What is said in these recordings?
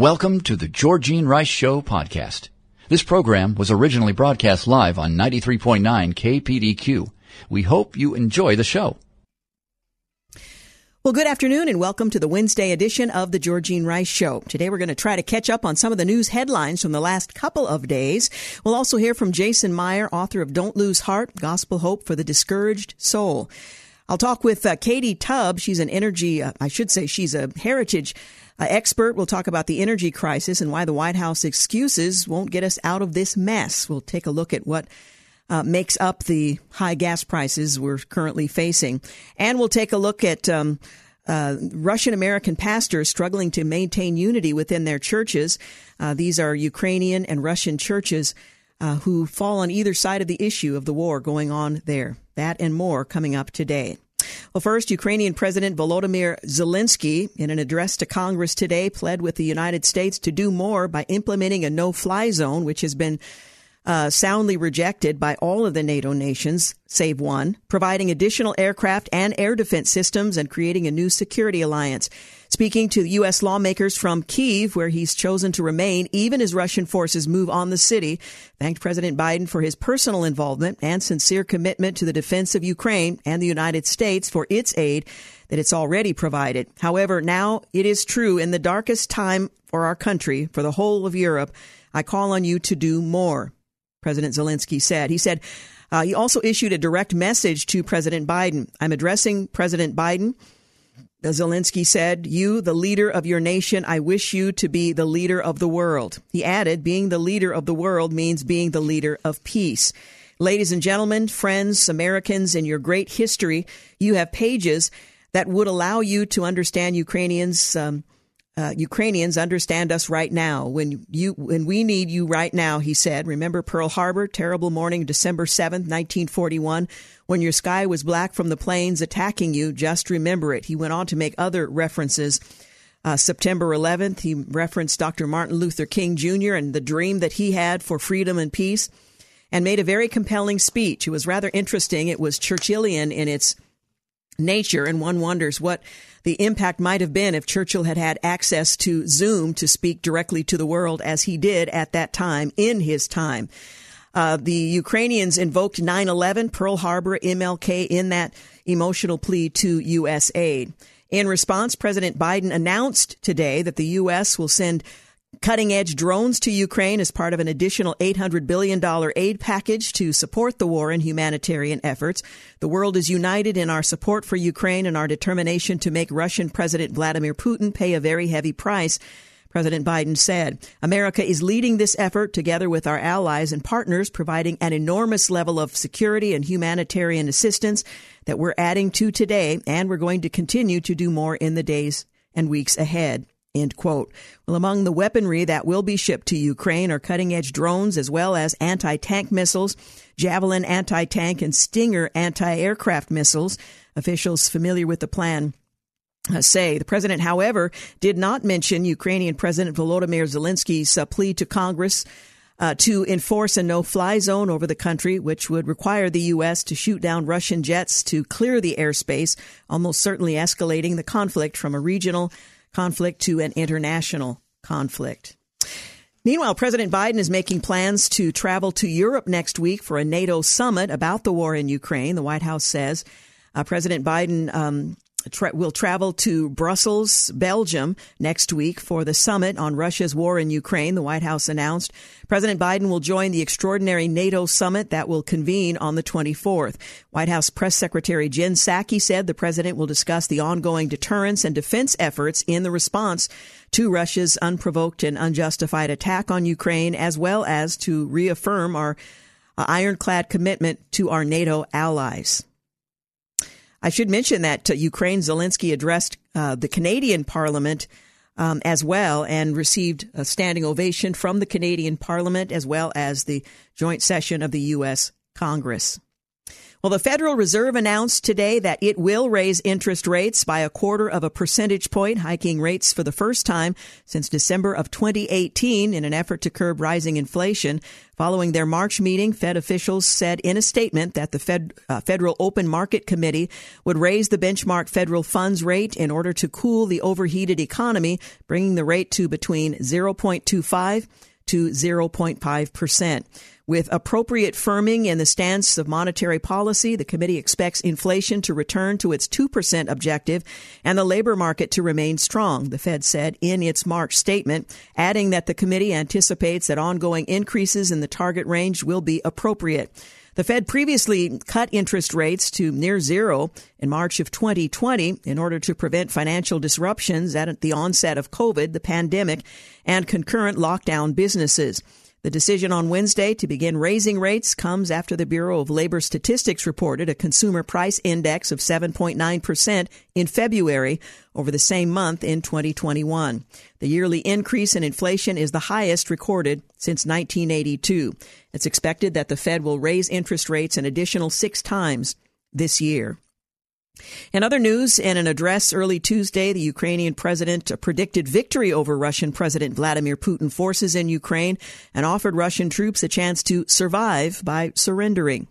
Welcome to the Georgene Rice Show podcast. This program was originally broadcast live on 93.9 KPDQ. We hope you enjoy the show. Well, good afternoon and welcome to the Wednesday edition of the Georgene Rice Show. Today we're going to try to catch up on some of the news headlines from the last couple of days. We'll also hear from Jason Meyer, author of Don't Lose Heart, Gospel Hope for the Discouraged Soul. I'll talk with uh, Katie Tubb. She's an energy, uh, I should say, she's a heritage expert will talk about the energy crisis and why the White House excuses won't get us out of this mess. We'll take a look at what uh, makes up the high gas prices we're currently facing. And we'll take a look at um, uh, Russian American pastors struggling to maintain unity within their churches. Uh, these are Ukrainian and Russian churches uh, who fall on either side of the issue of the war going on there. That and more coming up today. Well, first, Ukrainian President Volodymyr Zelensky, in an address to Congress today, pled with the United States to do more by implementing a no fly zone, which has been uh, soundly rejected by all of the NATO nations, save one, providing additional aircraft and air defense systems and creating a new security alliance. Speaking to U.S. lawmakers from Kiev, where he's chosen to remain even as Russian forces move on the city, thanked President Biden for his personal involvement and sincere commitment to the defense of Ukraine and the United States for its aid that it's already provided. However, now it is true in the darkest time for our country, for the whole of Europe, I call on you to do more. President Zelensky said. He said uh, he also issued a direct message to President Biden. I'm addressing President Biden. Zelensky said, You, the leader of your nation, I wish you to be the leader of the world. He added, Being the leader of the world means being the leader of peace. Ladies and gentlemen, friends, Americans, in your great history, you have pages that would allow you to understand Ukrainians. Um, uh, Ukrainians understand us right now. When you, when we need you right now, he said. Remember Pearl Harbor, terrible morning, December seventh, nineteen forty-one, when your sky was black from the planes attacking you. Just remember it. He went on to make other references. Uh, September 11th, he referenced Dr. Martin Luther King Jr. and the dream that he had for freedom and peace, and made a very compelling speech. It was rather interesting. It was Churchillian in its nature, and one wonders what the impact might have been if Churchill had had access to Zoom to speak directly to the world as he did at that time in his time. Uh, the Ukrainians invoked 9 11, Pearl Harbor, MLK in that emotional plea to U.S. aid. In response, President Biden announced today that the U.S. will send cutting edge drones to Ukraine as part of an additional $800 billion aid package to support the war and humanitarian efforts. The world is united in our support for Ukraine and our determination to make Russian President Vladimir Putin pay a very heavy price. President Biden said, America is leading this effort together with our allies and partners, providing an enormous level of security and humanitarian assistance that we're adding to today, and we're going to continue to do more in the days and weeks ahead. End quote. Well, among the weaponry that will be shipped to Ukraine are cutting edge drones as well as anti tank missiles, Javelin anti tank, and Stinger anti aircraft missiles. Officials familiar with the plan say. The president, however, did not mention Ukrainian President Volodymyr Zelensky's uh, plea to Congress uh, to enforce a no fly zone over the country, which would require the U.S. to shoot down Russian jets to clear the airspace, almost certainly escalating the conflict from a regional conflict to an international conflict. Meanwhile, President Biden is making plans to travel to Europe next week for a NATO summit about the war in Ukraine. The White House says uh, President Biden um, tra- will travel to Brussels, Belgium next week for the summit on Russia's war in Ukraine, the White House announced. President Biden will join the extraordinary NATO summit that will convene on the 24th. White House Press Secretary Jen Psaki said the president will discuss the ongoing deterrence and defense efforts in the response to Russia's unprovoked and unjustified attack on Ukraine, as well as to reaffirm our uh, ironclad commitment to our NATO allies. I should mention that uh, Ukraine Zelensky addressed uh, the Canadian Parliament um, as well and received a standing ovation from the Canadian Parliament as well as the joint session of the U.S. Congress. Well, the Federal Reserve announced today that it will raise interest rates by a quarter of a percentage point, hiking rates for the first time since December of 2018 in an effort to curb rising inflation. Following their March meeting, Fed officials said in a statement that the Fed, uh, Federal Open Market Committee would raise the benchmark federal funds rate in order to cool the overheated economy, bringing the rate to between 0.25 to 0.5 percent. With appropriate firming in the stance of monetary policy, the committee expects inflation to return to its 2% objective and the labor market to remain strong, the Fed said in its March statement, adding that the committee anticipates that ongoing increases in the target range will be appropriate. The Fed previously cut interest rates to near zero in March of 2020 in order to prevent financial disruptions at the onset of COVID, the pandemic, and concurrent lockdown businesses. The decision on Wednesday to begin raising rates comes after the Bureau of Labor Statistics reported a consumer price index of 7.9% in February over the same month in 2021. The yearly increase in inflation is the highest recorded since 1982. It's expected that the Fed will raise interest rates an additional six times this year. In other news, in an address early Tuesday, the Ukrainian president predicted victory over Russian President Vladimir Putin forces in Ukraine and offered Russian troops a chance to survive by surrendering.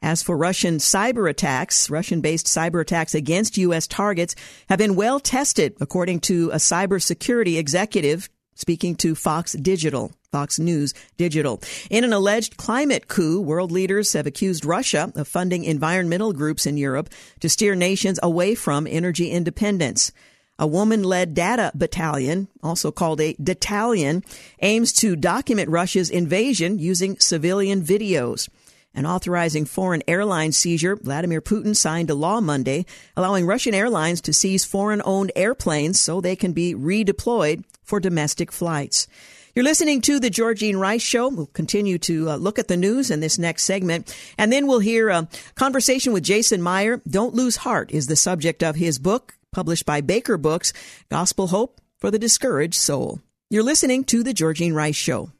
As for Russian cyber attacks, Russian based cyber attacks against U.S. targets have been well tested, according to a cybersecurity executive speaking to Fox Digital. Fox News Digital. In an alleged climate coup, world leaders have accused Russia of funding environmental groups in Europe to steer nations away from energy independence. A woman led data battalion, also called a detallion, aims to document Russia's invasion using civilian videos. And authorizing foreign airline seizure, Vladimir Putin signed a law Monday allowing Russian airlines to seize foreign owned airplanes so they can be redeployed for domestic flights. You're listening to the Georgene Rice Show. We'll continue to uh, look at the news in this next segment. And then we'll hear a conversation with Jason Meyer. Don't Lose Heart is the subject of his book, published by Baker Books, Gospel Hope for the Discouraged Soul. You're listening to the Georgene Rice Show.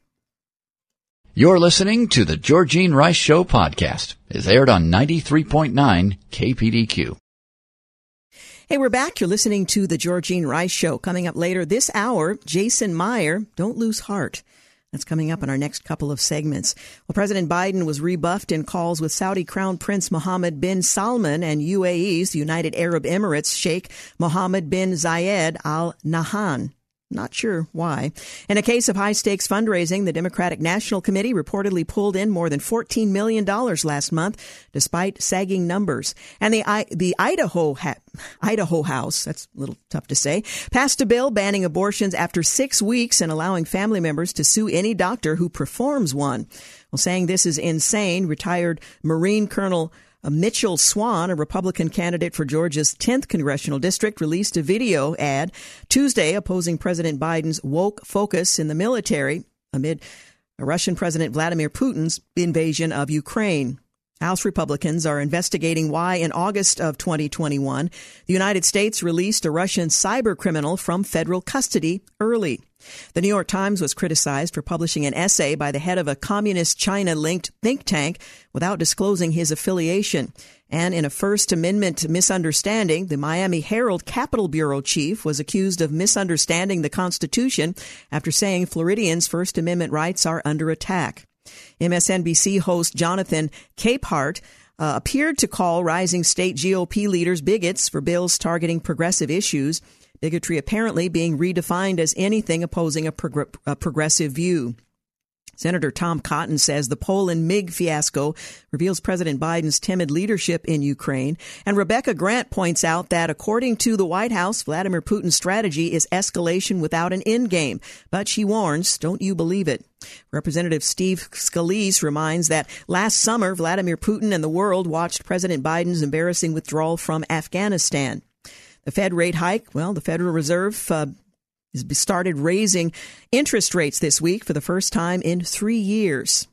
You're listening to the Georgene Rice Show podcast. It's aired on 93.9 KPDQ. Hey, we're back. You're listening to the Georgene Rice Show. Coming up later this hour, Jason Meyer, Don't Lose Heart. That's coming up in our next couple of segments. Well, President Biden was rebuffed in calls with Saudi Crown Prince Mohammed bin Salman and UAE's, United Arab Emirates, Sheikh Mohammed bin Zayed Al Nahyan. Not sure why. In a case of high stakes fundraising, the Democratic National Committee reportedly pulled in more than $14 million last month, despite sagging numbers. And the, the Idaho, Idaho House, that's a little tough to say, passed a bill banning abortions after six weeks and allowing family members to sue any doctor who performs one. Well, saying this is insane, retired Marine Colonel Mitchell Swan, a Republican candidate for Georgia's 10th congressional district, released a video ad Tuesday opposing President Biden's woke focus in the military amid Russian President Vladimir Putin's invasion of Ukraine. House Republicans are investigating why in August of 2021, the United States released a Russian cyber criminal from federal custody early. The New York Times was criticized for publishing an essay by the head of a communist China linked think tank without disclosing his affiliation. And in a First Amendment misunderstanding, the Miami Herald Capitol Bureau chief was accused of misunderstanding the Constitution after saying Floridians' First Amendment rights are under attack. MSNBC host Jonathan Capehart uh, appeared to call rising state GOP leaders bigots for bills targeting progressive issues bigotry apparently being redefined as anything opposing a, prog- a progressive view. Senator Tom Cotton says the Poland MiG fiasco reveals President Biden's timid leadership in Ukraine. And Rebecca Grant points out that according to the White House, Vladimir Putin's strategy is escalation without an end game. But she warns, don't you believe it. Representative Steve Scalise reminds that last summer, Vladimir Putin and the world watched President Biden's embarrassing withdrawal from Afghanistan. The Fed rate hike, well, the Federal Reserve uh, started raising interest rates this week for the first time in three years.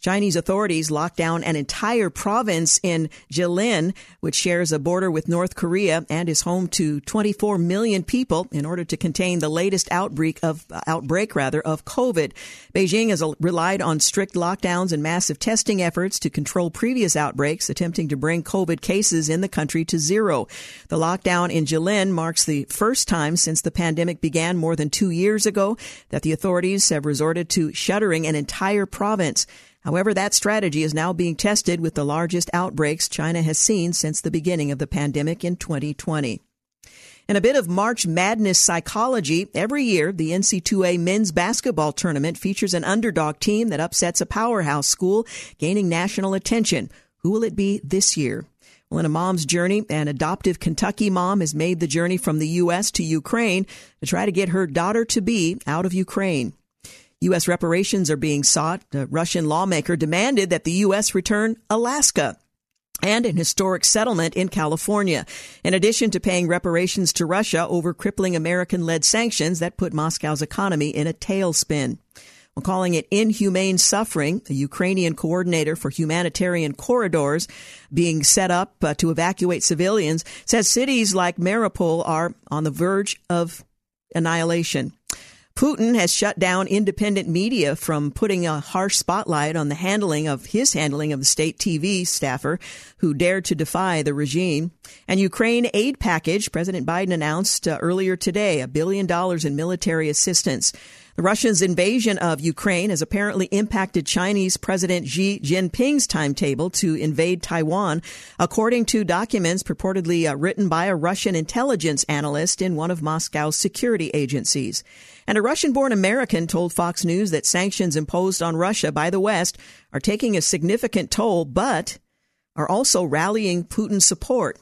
Chinese authorities locked down an entire province in Jilin, which shares a border with North Korea and is home to 24 million people in order to contain the latest outbreak of uh, outbreak rather of COVID. Beijing has relied on strict lockdowns and massive testing efforts to control previous outbreaks, attempting to bring COVID cases in the country to zero. The lockdown in Jilin marks the first time since the pandemic began more than 2 years ago that the authorities have resorted to shuttering an entire province. However, that strategy is now being tested with the largest outbreaks China has seen since the beginning of the pandemic in 2020. In a bit of March Madness psychology, every year the NCAA men's basketball tournament features an underdog team that upsets a powerhouse school, gaining national attention. Who will it be this year? Well, in a mom's journey, an adoptive Kentucky mom has made the journey from the U.S. to Ukraine to try to get her daughter to be out of Ukraine. U.S. reparations are being sought. A Russian lawmaker demanded that the U.S. return Alaska and an historic settlement in California, in addition to paying reparations to Russia over crippling American led sanctions that put Moscow's economy in a tailspin. While calling it inhumane suffering, a Ukrainian coordinator for humanitarian corridors being set up uh, to evacuate civilians says cities like Mariupol are on the verge of annihilation. Putin has shut down independent media from putting a harsh spotlight on the handling of his handling of the state TV staffer who dared to defy the regime. And Ukraine aid package, President Biden announced uh, earlier today, a billion dollars in military assistance. The Russians' invasion of Ukraine has apparently impacted Chinese President Xi Jinping's timetable to invade Taiwan, according to documents purportedly uh, written by a Russian intelligence analyst in one of Moscow's security agencies. And a Russian born American told Fox News that sanctions imposed on Russia by the West are taking a significant toll, but are also rallying Putin's support.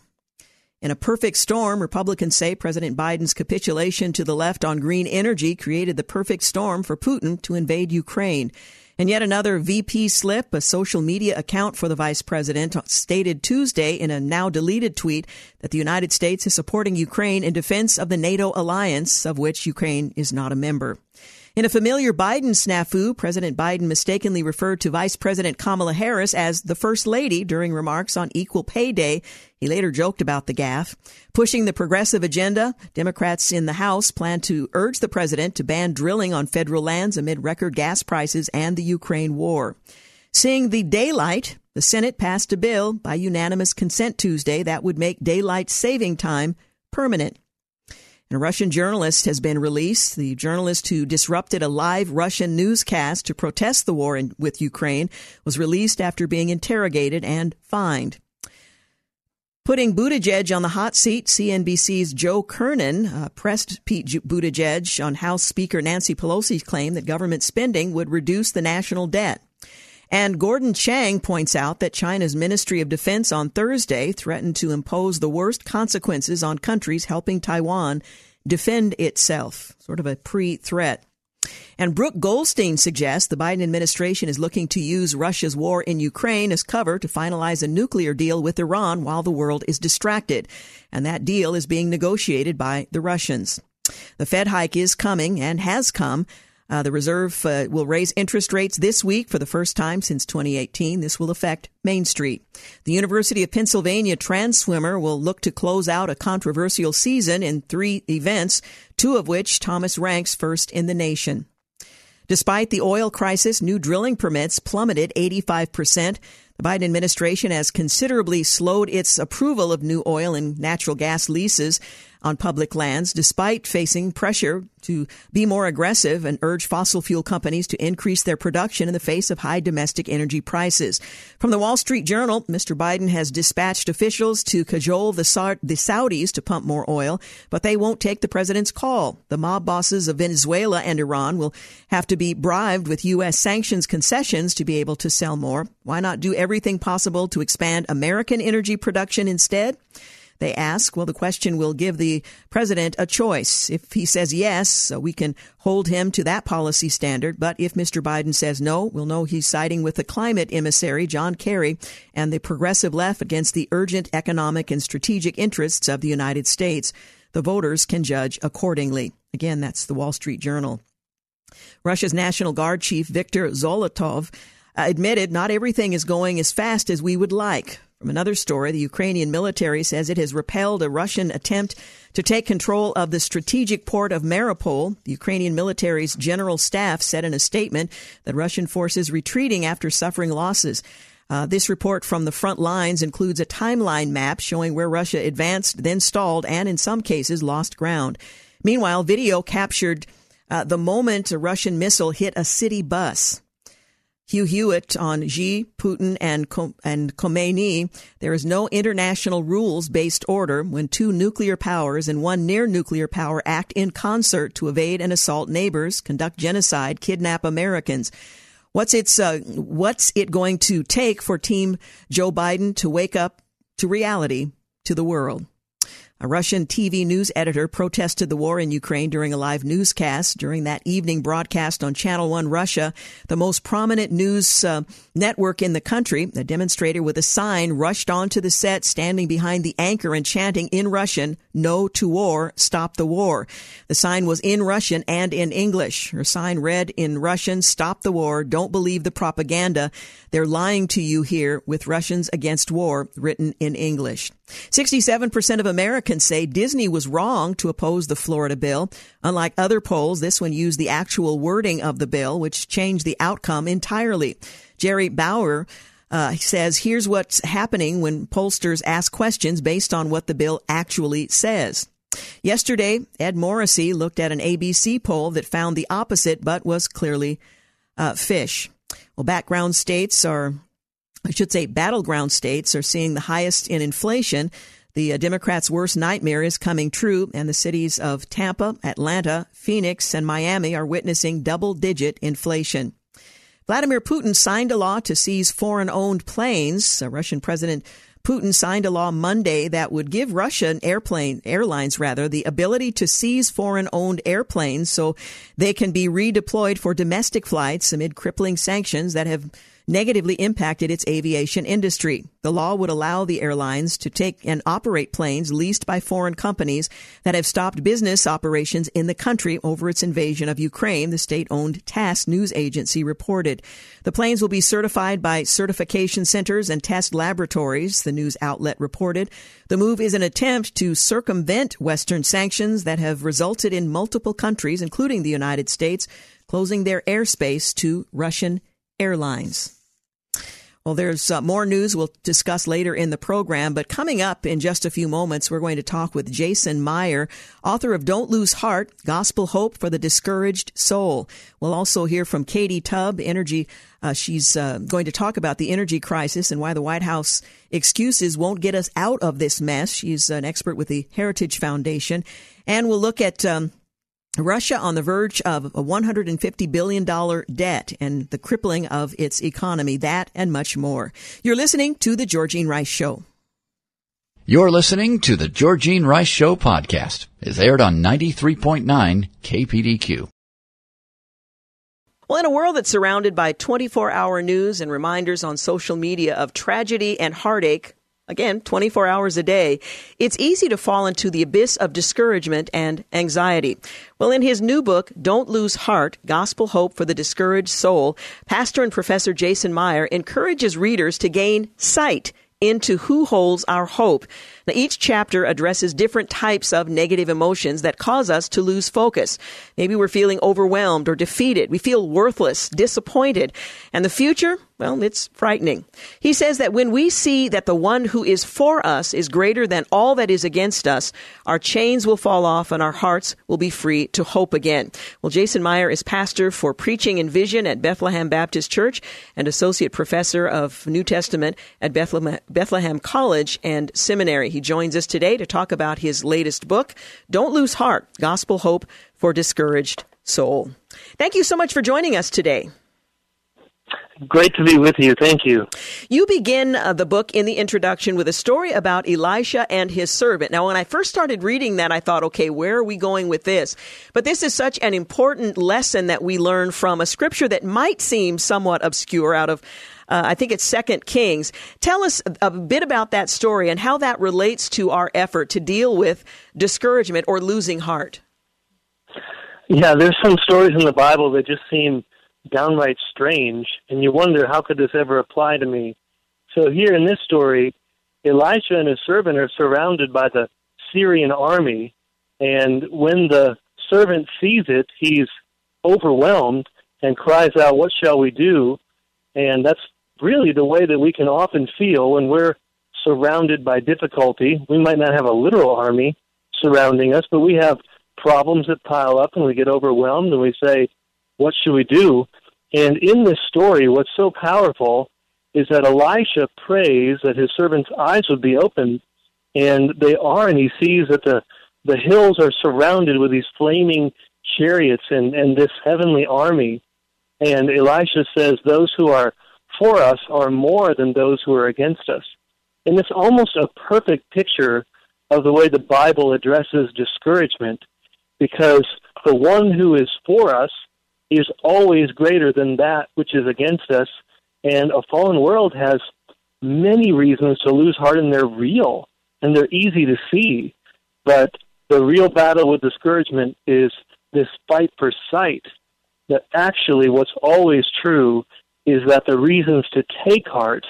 In a perfect storm, Republicans say President Biden's capitulation to the left on green energy created the perfect storm for Putin to invade Ukraine. And yet another VP slip, a social media account for the vice president, stated Tuesday in a now deleted tweet that the United States is supporting Ukraine in defense of the NATO alliance, of which Ukraine is not a member. In a familiar Biden snafu, President Biden mistakenly referred to Vice President Kamala Harris as the First Lady during remarks on Equal Pay Day. He later joked about the gaffe. Pushing the progressive agenda, Democrats in the House plan to urge the president to ban drilling on federal lands amid record gas prices and the Ukraine war. Seeing the daylight, the Senate passed a bill by unanimous consent Tuesday that would make daylight saving time permanent. And a Russian journalist has been released. The journalist who disrupted a live Russian newscast to protest the war in, with Ukraine was released after being interrogated and fined. Putting Buttigieg on the hot seat, CNBC's Joe Kernan uh, pressed Pete Buttigieg on House Speaker Nancy Pelosi's claim that government spending would reduce the national debt. And Gordon Chang points out that China's Ministry of Defense on Thursday threatened to impose the worst consequences on countries helping Taiwan defend itself, sort of a pre threat. And Brooke Goldstein suggests the Biden administration is looking to use Russia's war in Ukraine as cover to finalize a nuclear deal with Iran while the world is distracted. And that deal is being negotiated by the Russians. The Fed hike is coming and has come, uh, the Reserve uh, will raise interest rates this week for the first time since 2018. This will affect Main Street. The University of Pennsylvania trans swimmer will look to close out a controversial season in three events, two of which Thomas ranks first in the nation. Despite the oil crisis, new drilling permits plummeted 85%. The Biden administration has considerably slowed its approval of new oil and natural gas leases on public lands, despite facing pressure to be more aggressive and urge fossil fuel companies to increase their production in the face of high domestic energy prices. From the Wall Street Journal, Mr. Biden has dispatched officials to cajole the, Sa- the Saudis to pump more oil, but they won't take the president's call. The mob bosses of Venezuela and Iran will have to be bribed with U.S. sanctions concessions to be able to sell more. Why not do everything possible to expand American energy production instead? They ask, well, the question will give the president a choice. If he says yes, so we can hold him to that policy standard. But if Mr. Biden says no, we'll know he's siding with the climate emissary, John Kerry, and the progressive left against the urgent economic and strategic interests of the United States. The voters can judge accordingly. Again, that's the Wall Street Journal. Russia's National Guard chief Viktor Zolotov admitted not everything is going as fast as we would like. From another story, the Ukrainian military says it has repelled a Russian attempt to take control of the strategic port of Mariupol. The Ukrainian military's general staff said in a statement that Russian forces retreating after suffering losses. Uh, this report from the front lines includes a timeline map showing where Russia advanced, then stalled, and in some cases lost ground. Meanwhile, video captured uh, the moment a Russian missile hit a city bus. Hugh Hewitt on Xi, Putin, and, and Khomeini. There is no international rules based order when two nuclear powers and one near nuclear power act in concert to evade and assault neighbors, conduct genocide, kidnap Americans. What's its uh, what's it going to take for Team Joe Biden to wake up to reality to the world? A Russian TV news editor protested the war in Ukraine during a live newscast. During that evening broadcast on Channel One Russia, the most prominent news uh, network in the country, a demonstrator with a sign rushed onto the set, standing behind the anchor and chanting in Russian, No to war, stop the war. The sign was in Russian and in English. Her sign read in Russian, Stop the war, don't believe the propaganda. They're lying to you here with Russians against war, written in English. 67% of Americans say Disney was wrong to oppose the Florida bill. Unlike other polls, this one used the actual wording of the bill, which changed the outcome entirely. Jerry Bauer uh, says, here's what's happening when pollsters ask questions based on what the bill actually says. Yesterday, Ed Morrissey looked at an ABC poll that found the opposite, but was clearly uh, fish. Well, background states are I should say battleground states are seeing the highest in inflation. The uh, Democrats' worst nightmare is coming true, and the cities of Tampa, Atlanta, Phoenix, and Miami are witnessing double digit inflation. Vladimir Putin signed a law to seize foreign owned planes. Uh, Russian President Putin signed a law Monday that would give Russian airplane airlines rather the ability to seize foreign owned airplanes so they can be redeployed for domestic flights amid crippling sanctions that have negatively impacted its aviation industry. The law would allow the airlines to take and operate planes leased by foreign companies that have stopped business operations in the country over its invasion of Ukraine, the state owned TASS news agency reported. The planes will be certified by certification centers and test laboratories, the news outlet reported. The move is an attempt to circumvent Western sanctions that have resulted in multiple countries, including the United States, closing their airspace to Russian airlines. Well, there's uh, more news we'll discuss later in the program, but coming up in just a few moments, we're going to talk with Jason Meyer, author of Don't Lose Heart, Gospel Hope for the Discouraged Soul. We'll also hear from Katie Tubb, energy. Uh, she's uh, going to talk about the energy crisis and why the White House excuses won't get us out of this mess. She's an expert with the Heritage Foundation. And we'll look at um, Russia on the verge of a $150 billion debt and the crippling of its economy, that and much more. You're listening to The Georgene Rice Show. You're listening to The Georgene Rice Show podcast. It's aired on 93.9 KPDQ. Well, in a world that's surrounded by 24 hour news and reminders on social media of tragedy and heartache, again, 24 hours a day, it's easy to fall into the abyss of discouragement and anxiety. Well, in his new book, Don't Lose Heart, Gospel Hope for the Discouraged Soul, pastor and professor Jason Meyer encourages readers to gain sight into who holds our hope. Now, each chapter addresses different types of negative emotions that cause us to lose focus. Maybe we're feeling overwhelmed or defeated. We feel worthless, disappointed. And the future? Well, it's frightening. He says that when we see that the one who is for us is greater than all that is against us, our chains will fall off and our hearts will be free to hope again. Well, Jason Meyer is pastor for preaching and vision at Bethlehem Baptist Church and associate professor of New Testament at Bethlehem College and Seminary. He joins us today to talk about his latest book, Don't Lose Heart Gospel Hope for Discouraged Soul. Thank you so much for joining us today. Great to be with you. Thank you. You begin uh, the book in the introduction with a story about Elisha and his servant. Now, when I first started reading that, I thought, okay, where are we going with this? But this is such an important lesson that we learn from a scripture that might seem somewhat obscure out of uh, I think it's Second Kings. Tell us a bit about that story and how that relates to our effort to deal with discouragement or losing heart. Yeah, there's some stories in the Bible that just seem downright strange, and you wonder how could this ever apply to me. So here in this story, Elisha and his servant are surrounded by the Syrian army, and when the servant sees it, he's overwhelmed and cries out, What shall we do? And that's really the way that we can often feel when we're surrounded by difficulty. We might not have a literal army surrounding us, but we have problems that pile up and we get overwhelmed and we say, What should we do? And in this story, what's so powerful is that Elisha prays that his servant's eyes would be opened, and they are, and he sees that the, the hills are surrounded with these flaming chariots and, and this heavenly army. And Elisha says, Those who are for us are more than those who are against us. And it's almost a perfect picture of the way the Bible addresses discouragement because the one who is for us is always greater than that which is against us. And a fallen world has many reasons to lose heart, and they're real and they're easy to see. But the real battle with discouragement is this fight for sight. That actually, what's always true is that the reasons to take heart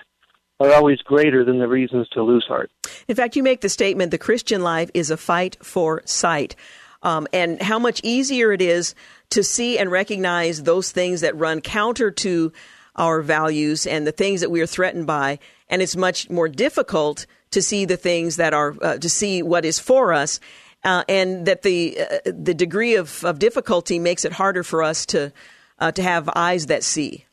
are always greater than the reasons to lose heart. In fact, you make the statement the Christian life is a fight for sight. Um, and how much easier it is to see and recognize those things that run counter to our values and the things that we are threatened by. And it's much more difficult to see the things that are, uh, to see what is for us. Uh, and that the uh, the degree of, of difficulty makes it harder for us to uh, to have eyes that see.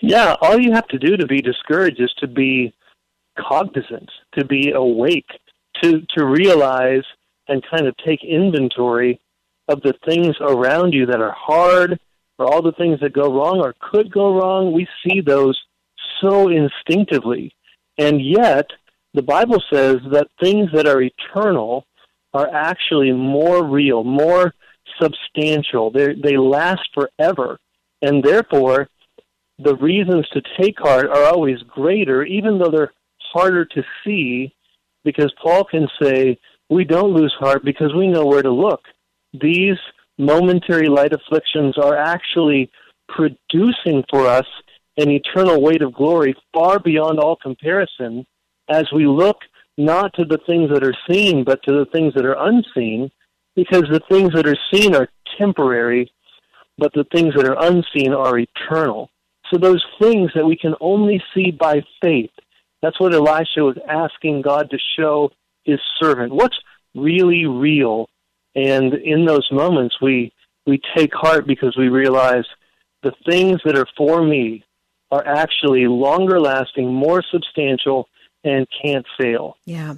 Yeah, all you have to do to be discouraged is to be cognizant, to be awake, to to realize and kind of take inventory of the things around you that are hard or all the things that go wrong or could go wrong. We see those so instinctively. And yet, the Bible says that things that are eternal are actually more real, more substantial. They they last forever. And therefore, the reasons to take heart are always greater, even though they're harder to see, because Paul can say, We don't lose heart because we know where to look. These momentary light afflictions are actually producing for us an eternal weight of glory far beyond all comparison as we look not to the things that are seen, but to the things that are unseen, because the things that are seen are temporary, but the things that are unseen are eternal. So those things that we can only see by faith, that's what Elisha was asking God to show his servant. What's really real? And in those moments, we, we take heart because we realize the things that are for me are actually longer lasting, more substantial, and can't fail. Yeah.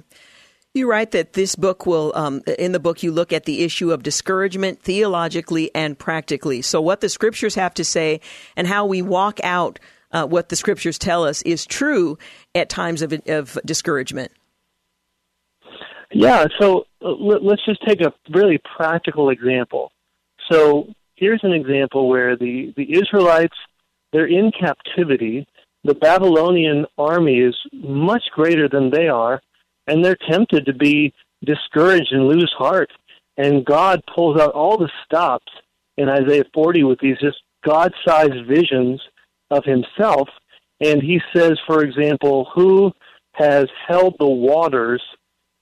You write that this book will, um, in the book, you look at the issue of discouragement theologically and practically. So, what the scriptures have to say and how we walk out uh, what the scriptures tell us is true at times of, of discouragement. Yeah, so uh, let's just take a really practical example. So, here's an example where the, the Israelites, they're in captivity. The Babylonian army is much greater than they are and they're tempted to be discouraged and lose heart. And God pulls out all the stops in Isaiah 40 with these just God sized visions of Himself. And He says, for example, Who has held the waters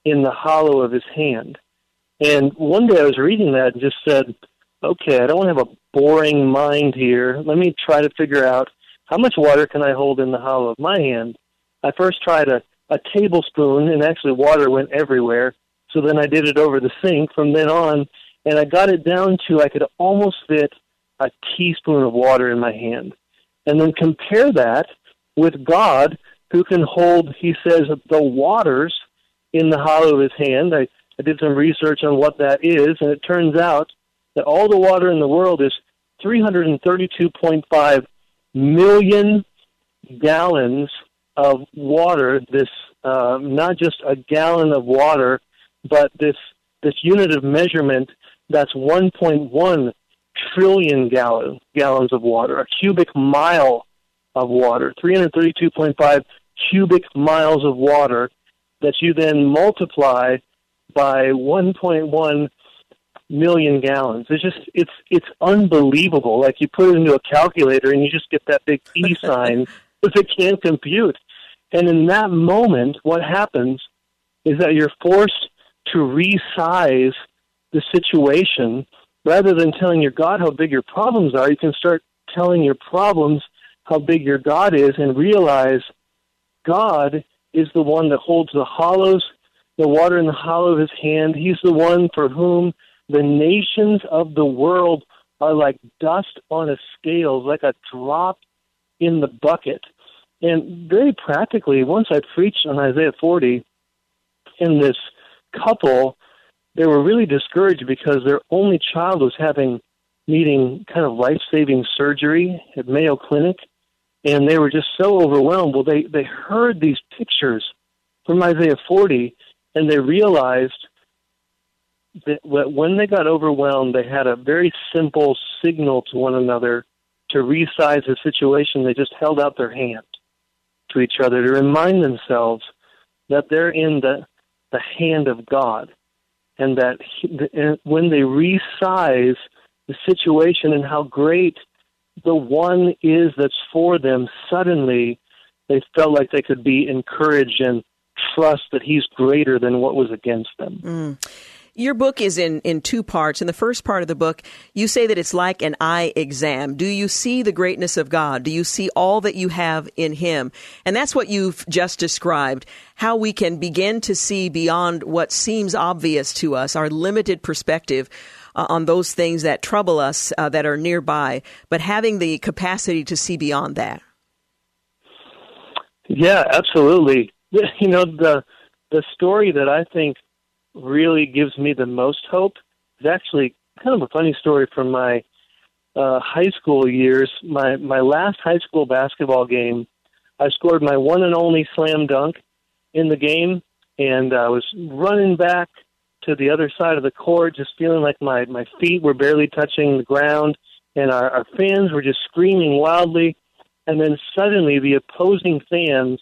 in the hollow of His hand? And one day I was reading that and just said, okay, I don't have a boring mind here. Let me try to figure out how much water can I hold in the hollow of my hand. I first try to a tablespoon, and actually water went everywhere. So then I did it over the sink from then on, and I got it down to I could almost fit a teaspoon of water in my hand. And then compare that with God, who can hold, he says, the waters in the hollow of his hand. I, I did some research on what that is, and it turns out that all the water in the world is 332.5 million gallons of water, this uh, not just a gallon of water, but this this unit of measurement that's 1.1 trillion gallon, gallons of water, a cubic mile of water, 332.5 cubic miles of water that you then multiply by 1.1 million gallons. It's just it's it's unbelievable. Like you put it into a calculator and you just get that big E sign because it can't compute. And in that moment, what happens is that you're forced to resize the situation rather than telling your God how big your problems are. You can start telling your problems how big your God is and realize God is the one that holds the hollows, the water in the hollow of his hand. He's the one for whom the nations of the world are like dust on a scale, like a drop in the bucket. And very practically, once I preached on Isaiah 40, in this couple, they were really discouraged because their only child was having needing kind of life saving surgery at Mayo Clinic, and they were just so overwhelmed. Well, they they heard these pictures from Isaiah 40, and they realized that when they got overwhelmed, they had a very simple signal to one another to resize the situation. They just held out their hand to each other to remind themselves that they're in the the hand of God, and that he, and when they resize the situation and how great the one is that's for them, suddenly they felt like they could be encouraged and trust that He's greater than what was against them. Mm. Your book is in, in two parts. In the first part of the book, you say that it's like an eye exam. Do you see the greatness of God? Do you see all that you have in Him? And that's what you've just described. How we can begin to see beyond what seems obvious to us, our limited perspective uh, on those things that trouble us uh, that are nearby, but having the capacity to see beyond that. Yeah, absolutely. You know, the the story that I think really gives me the most hope is actually kind of a funny story from my uh, high school years. My my last high school basketball game, I scored my one and only slam dunk in the game, and I was running back to the other side of the court, just feeling like my my feet were barely touching the ground, and our, our fans were just screaming wildly. And then suddenly, the opposing fans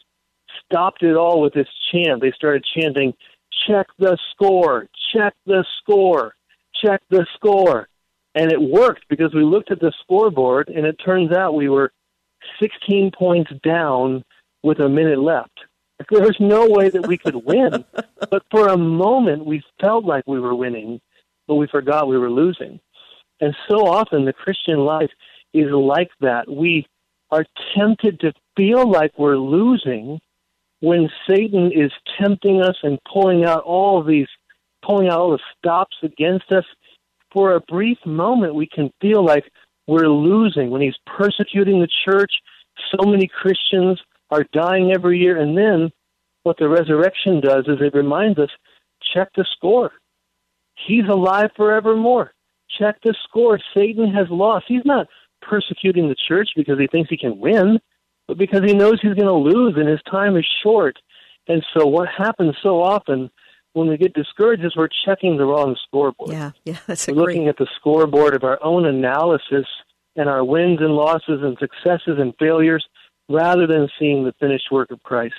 stopped it all with this chant. They started chanting, check the score, check the score, check the score. And it worked because we looked at the scoreboard and it turns out we were 16 points down with a minute left. There was no way that we could win. but for a moment, we felt like we were winning, but we forgot we were losing. And so often, the Christian life is like that. We are tempted to feel like we're losing when Satan is tempting us and pulling out all these, pulling out all the stops against us, for a brief moment we can feel like we're losing. When he's persecuting the church, so many Christians are dying every year. And then what the resurrection does is it reminds us check the score. He's alive forevermore. Check the score. Satan has lost. He's not persecuting the church because he thinks he can win but because he knows he's going to lose and his time is short. And so what happens so often when we get discouraged is we're checking the wrong scoreboard. Yeah, yeah, that's we're looking at the scoreboard of our own analysis and our wins and losses and successes and failures rather than seeing the finished work of Christ.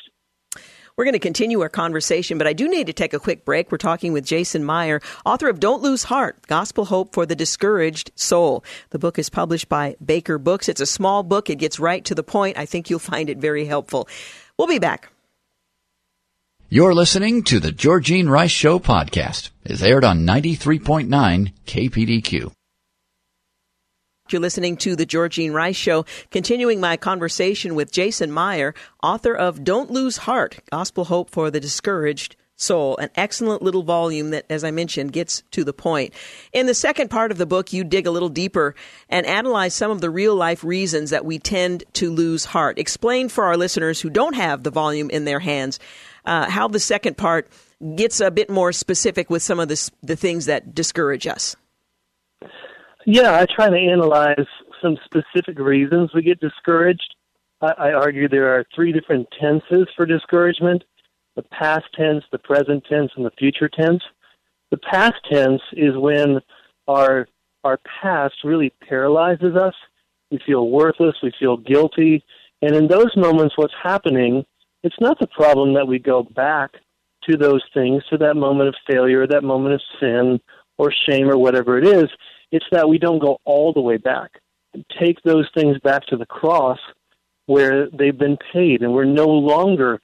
We're going to continue our conversation, but I do need to take a quick break. We're talking with Jason Meyer, author of Don't Lose Heart Gospel Hope for the Discouraged Soul. The book is published by Baker Books. It's a small book, it gets right to the point. I think you'll find it very helpful. We'll be back. You're listening to the Georgene Rice Show podcast. It's aired on 93.9 KPDQ. You're listening to the Georgene Rice Show, continuing my conversation with Jason Meyer, author of Don't Lose Heart Gospel Hope for the Discouraged Soul, an excellent little volume that, as I mentioned, gets to the point. In the second part of the book, you dig a little deeper and analyze some of the real life reasons that we tend to lose heart. Explain for our listeners who don't have the volume in their hands uh, how the second part gets a bit more specific with some of the, the things that discourage us. Yeah, I try to analyze some specific reasons we get discouraged. I, I argue there are three different tenses for discouragement the past tense, the present tense, and the future tense. The past tense is when our our past really paralyzes us. We feel worthless, we feel guilty, and in those moments what's happening, it's not the problem that we go back to those things, to that moment of failure, that moment of sin, or shame or whatever it is. It's that we don't go all the way back. Take those things back to the cross where they've been paid and we're no longer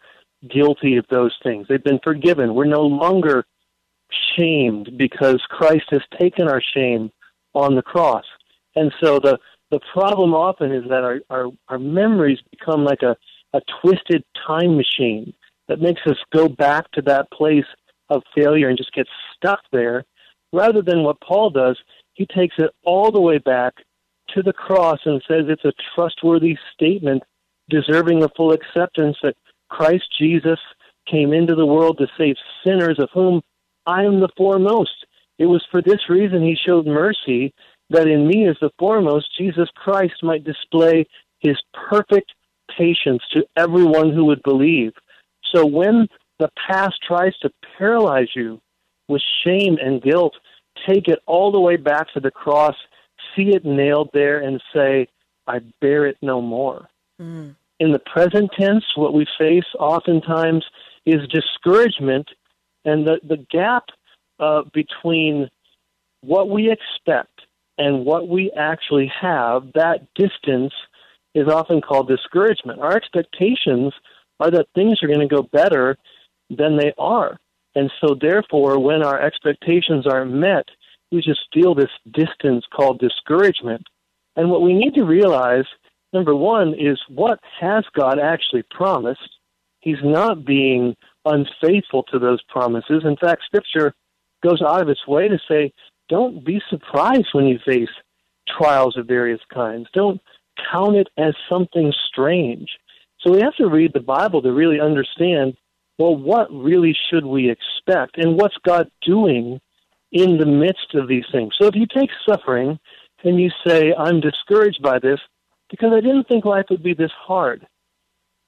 guilty of those things. They've been forgiven. We're no longer shamed because Christ has taken our shame on the cross. And so the the problem often is that our, our, our memories become like a, a twisted time machine that makes us go back to that place of failure and just get stuck there, rather than what Paul does, he takes it all the way back to the cross and says it's a trustworthy statement deserving of full acceptance that Christ Jesus came into the world to save sinners, of whom I am the foremost. It was for this reason he showed mercy, that in me as the foremost, Jesus Christ might display his perfect patience to everyone who would believe. So when the past tries to paralyze you with shame and guilt, take it all the way back to the cross, see it nailed there, and say, I bear it no more. Mm. In the present tense, what we face oftentimes is discouragement and the, the gap uh, between what we expect and what we actually have, that distance is often called discouragement. Our expectations are that things are going to go better than they are. And so, therefore, when our expectations aren't met, we just feel this distance called discouragement. And what we need to realize, number one, is what has God actually promised? He's not being unfaithful to those promises. In fact, Scripture goes out of its way to say, don't be surprised when you face trials of various kinds. Don't count it as something strange. So we have to read the Bible to really understand well, what really should we expect? And what's God doing in the midst of these things? So if you take suffering and you say, I'm discouraged by this because I didn't think life would be this hard,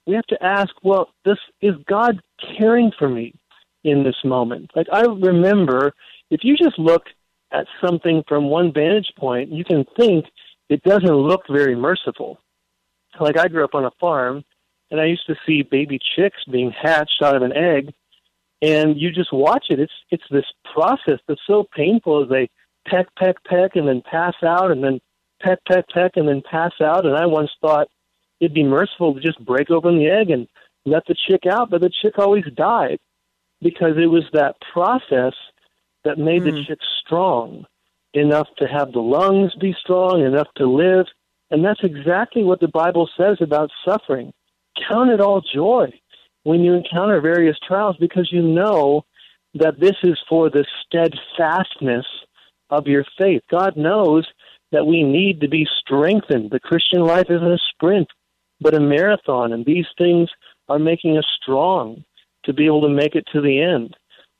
we have to ask, well, this is God caring for me in this moment? Like I remember, if you just look at something from one vantage point, you can think it doesn't look very merciful. Like I grew up on a farm, and I used to see baby chicks being hatched out of an egg, and you just watch it. It's it's this process that's so painful as they peck, peck, peck, and then pass out, and then peck, peck, peck, and then pass out. And I once thought it'd be merciful to just break open the egg and let the chick out, but the chick always died because it was that process that made mm. the hmm. chick strong enough to have the lungs be strong, enough to live. And that's exactly what the Bible says about suffering. Count it all joy when you encounter various trials because you know that this is for the steadfastness of your faith. God knows that we need to be strengthened. The Christian life isn't a sprint, but a marathon, and these things are making us strong to be able to make it to the end.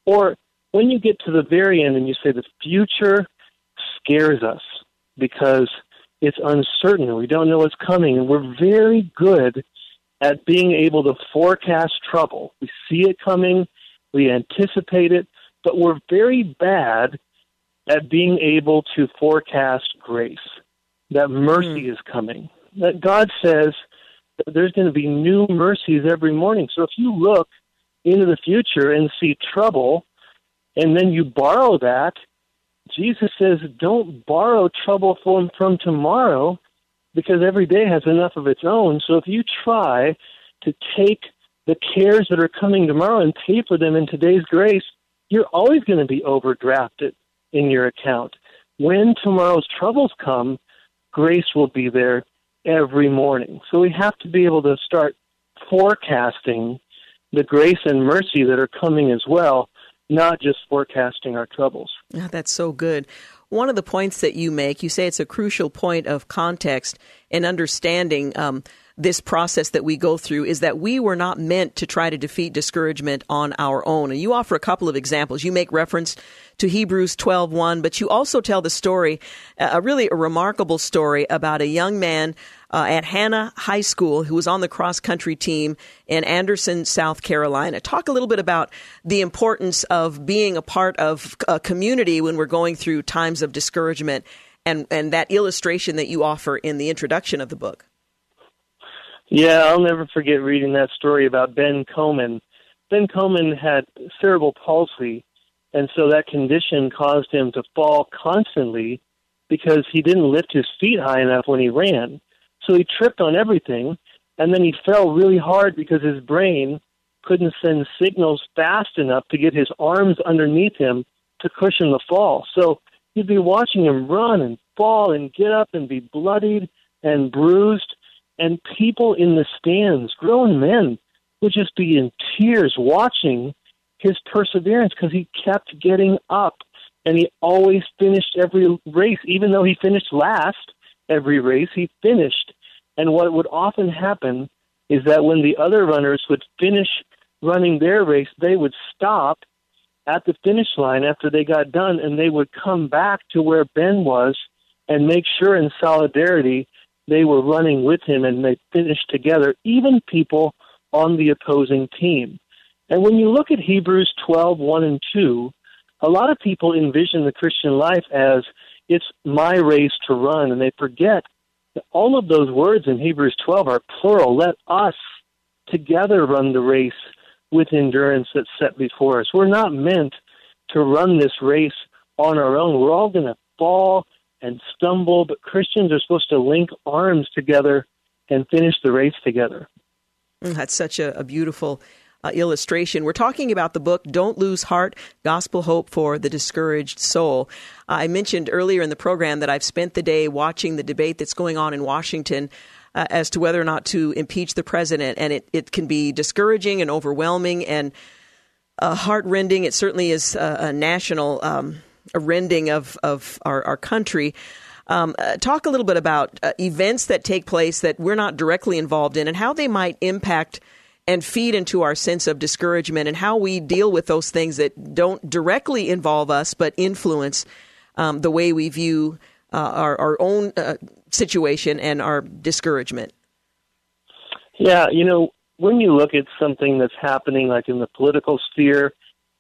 Or when you get to the very end and you say the future scares us because it's uncertain and we don't know what's coming, and we're very good at being able to forecast trouble. We see it coming, we anticipate it, but we're very bad at being able to forecast grace, that mercy mm. is coming. That God says that there's going to be new mercies every morning. So if you look into the future and see trouble, and then you borrow that, Jesus says, don't borrow trouble from, from tomorrow because every day has enough of its own. So if you try to take the cares that are coming tomorrow and pay for them in today's grace, you're always going to be overdrafted in your account. When tomorrow's troubles come, grace will be there every morning. So we have to be able to start forecasting the grace and mercy that are coming as well, not just forecasting our troubles. Oh, that's so good. One of the points that you make, you say it's a crucial point of context and understanding um, this process that we go through is that we were not meant to try to defeat discouragement on our own. And you offer a couple of examples. You make reference to Hebrews 12:1, but you also tell the story, a really a remarkable story about a young man uh, at Hanna High School who was on the cross country team in Anderson, South Carolina. Talk a little bit about the importance of being a part of a community when we're going through times of discouragement and, and that illustration that you offer in the introduction of the book. Yeah, I'll never forget reading that story about Ben Comen. Ben Comen had cerebral palsy, And so that condition caused him to fall constantly because he didn't lift his feet high enough when he ran. So he tripped on everything, and then he fell really hard because his brain couldn't send signals fast enough to get his arms underneath him to cushion the fall. So you'd be watching him run and fall and get up and be bloodied and bruised, and people in the stands, grown men, would just be in tears watching his perseverance because he kept getting up and he always finished every race, even though he finished last every race, he finished. And what would often happen is that when the other runners would finish running their race, they would stop at the finish line after they got done and they would come back to where Ben was and make sure in solidarity they were running with him and they finished together, even people on the opposing team. And when you look at Hebrews 12, 1 and 2, a lot of people envision the Christian life as it's my race to run, and they forget that all of those words in Hebrews 12 are plural. Let us together run the race with endurance that's set before us. We're not meant to run this race on our own. We're all going to fall and stumble, but Christians are supposed to link arms together and finish the race together. Mm, that's such a, a beautiful uh, illustration. We're talking about the book Don't Lose Heart Gospel Hope for the Discouraged Soul. I mentioned earlier in the program that I've spent the day watching the debate that's going on in Washington. Uh, as to whether or not to impeach the president, and it, it can be discouraging and overwhelming and uh, heartrending. It certainly is a, a national um, a rending of of our, our country. Um, uh, talk a little bit about uh, events that take place that we're not directly involved in, and how they might impact and feed into our sense of discouragement and how we deal with those things that don't directly involve us but influence um, the way we view uh, our, our own uh, situation and our discouragement. Yeah, you know, when you look at something that's happening like in the political sphere,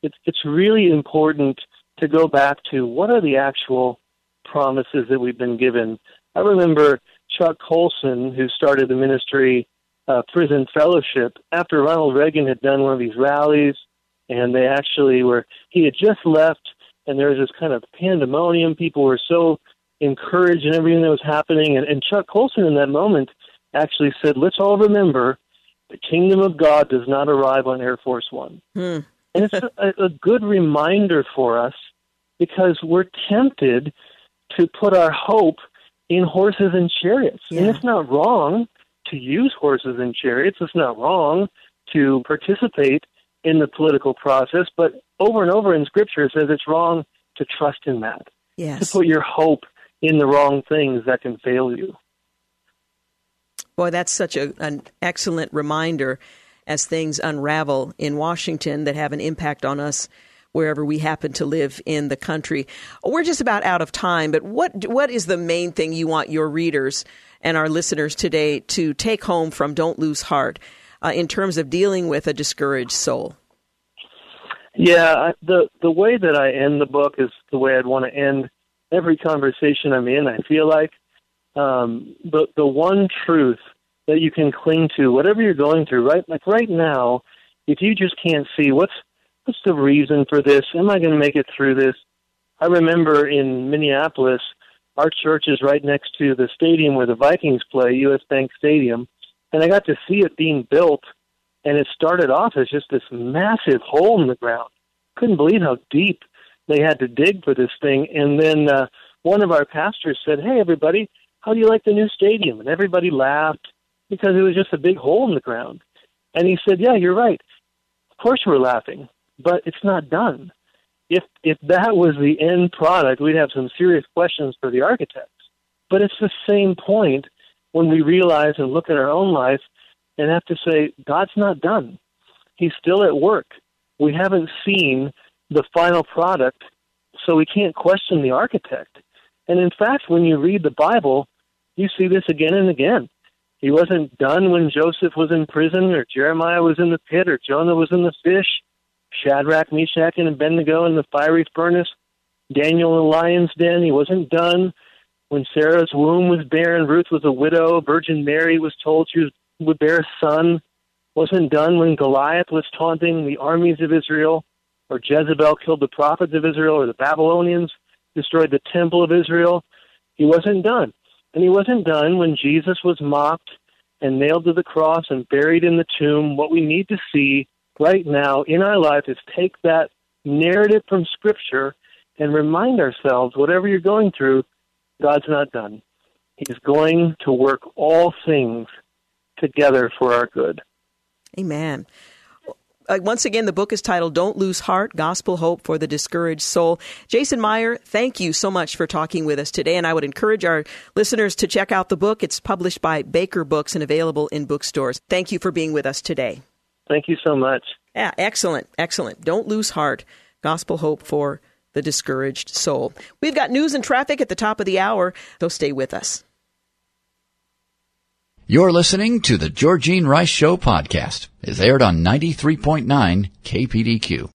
it's it's really important to go back to what are the actual promises that we've been given. I remember Chuck Colson, who started the ministry uh, prison fellowship after Ronald Reagan had done one of these rallies, and they actually were. He had just left, and there was this kind of pandemonium. People were so encouraged in everything that was happening, and, and Chuck Colson in that moment actually said, "Let's all remember, the kingdom of God does not arrive on Air Force One." Hmm. and it's a, a good reminder for us because we're tempted to put our hope in horses and chariots, yeah. and it's not wrong to use horses and chariots. It's not wrong to participate in the political process, but over and over in Scripture it says it's wrong to trust in that. Yes. To put your hope in the wrong things that can fail you. Boy, that's such a, an excellent reminder as things unravel in Washington that have an impact on us wherever we happen to live in the country. We're just about out of time, but what what is the main thing you want your readers and our listeners today to take home from Don't Lose Heart uh, in terms of dealing with a discouraged soul? Yeah, the the way that I end the book is the way I'd want to end every conversation I'm in. I feel like um, the the one truth that you can cling to, whatever you're going through, right? Like right now, if you just can't see what's what's the reason for this, am I going to make it through this? I remember in Minneapolis, our church is right next to the stadium where the Vikings play, US Bank Stadium, and I got to see it being built and it started off as just this massive hole in the ground. Couldn't believe how deep they had to dig for this thing. And then uh, one of our pastors said, "Hey, everybody, how do you like the new stadium?" And everybody laughed because it was just a big hole in the ground. And he said, "Yeah, you're right. Of course we're laughing, but it's not done if if that was the end product, we'd have some serious questions for the architects. But it's the same point when we realize and look at our own life and have to say, God's not done. He's still at work. We haven't seen the final product, so we can't question the architect. And in fact, when you read the Bible, you see this again and again. He wasn't done when Joseph was in prison, or Jeremiah was in the pit, or Jonah was in the fish. Shadrach, Meshach, and Abednego in the fiery furnace, Daniel in the lion's den. He wasn't done. When Sarah's womb was barren, Ruth was a widow. Virgin Mary was told she would bear a son. Wasn't done when Goliath was taunting the armies of Israel, or Jezebel killed the prophets of Israel, or the Babylonians destroyed the temple of Israel. He wasn't done. And he wasn't done when Jesus was mocked and nailed to the cross and buried in the tomb. What we need to see right now in our life is take that narrative from Scripture and remind ourselves whatever you're going through, God's not done. He's going to work all things together for our good. Amen. Uh, once again, the book is titled Don't Lose Heart Gospel Hope for the Discouraged Soul. Jason Meyer, thank you so much for talking with us today. And I would encourage our listeners to check out the book. It's published by Baker Books and available in bookstores. Thank you for being with us today. Thank you so much. Yeah, excellent, excellent. Don't lose heart. Gospel Hope for the Discouraged Soul. We've got news and traffic at the top of the hour, so stay with us. You're listening to the Georgene Rice Show podcast. It's aired on 93.9 KPDQ.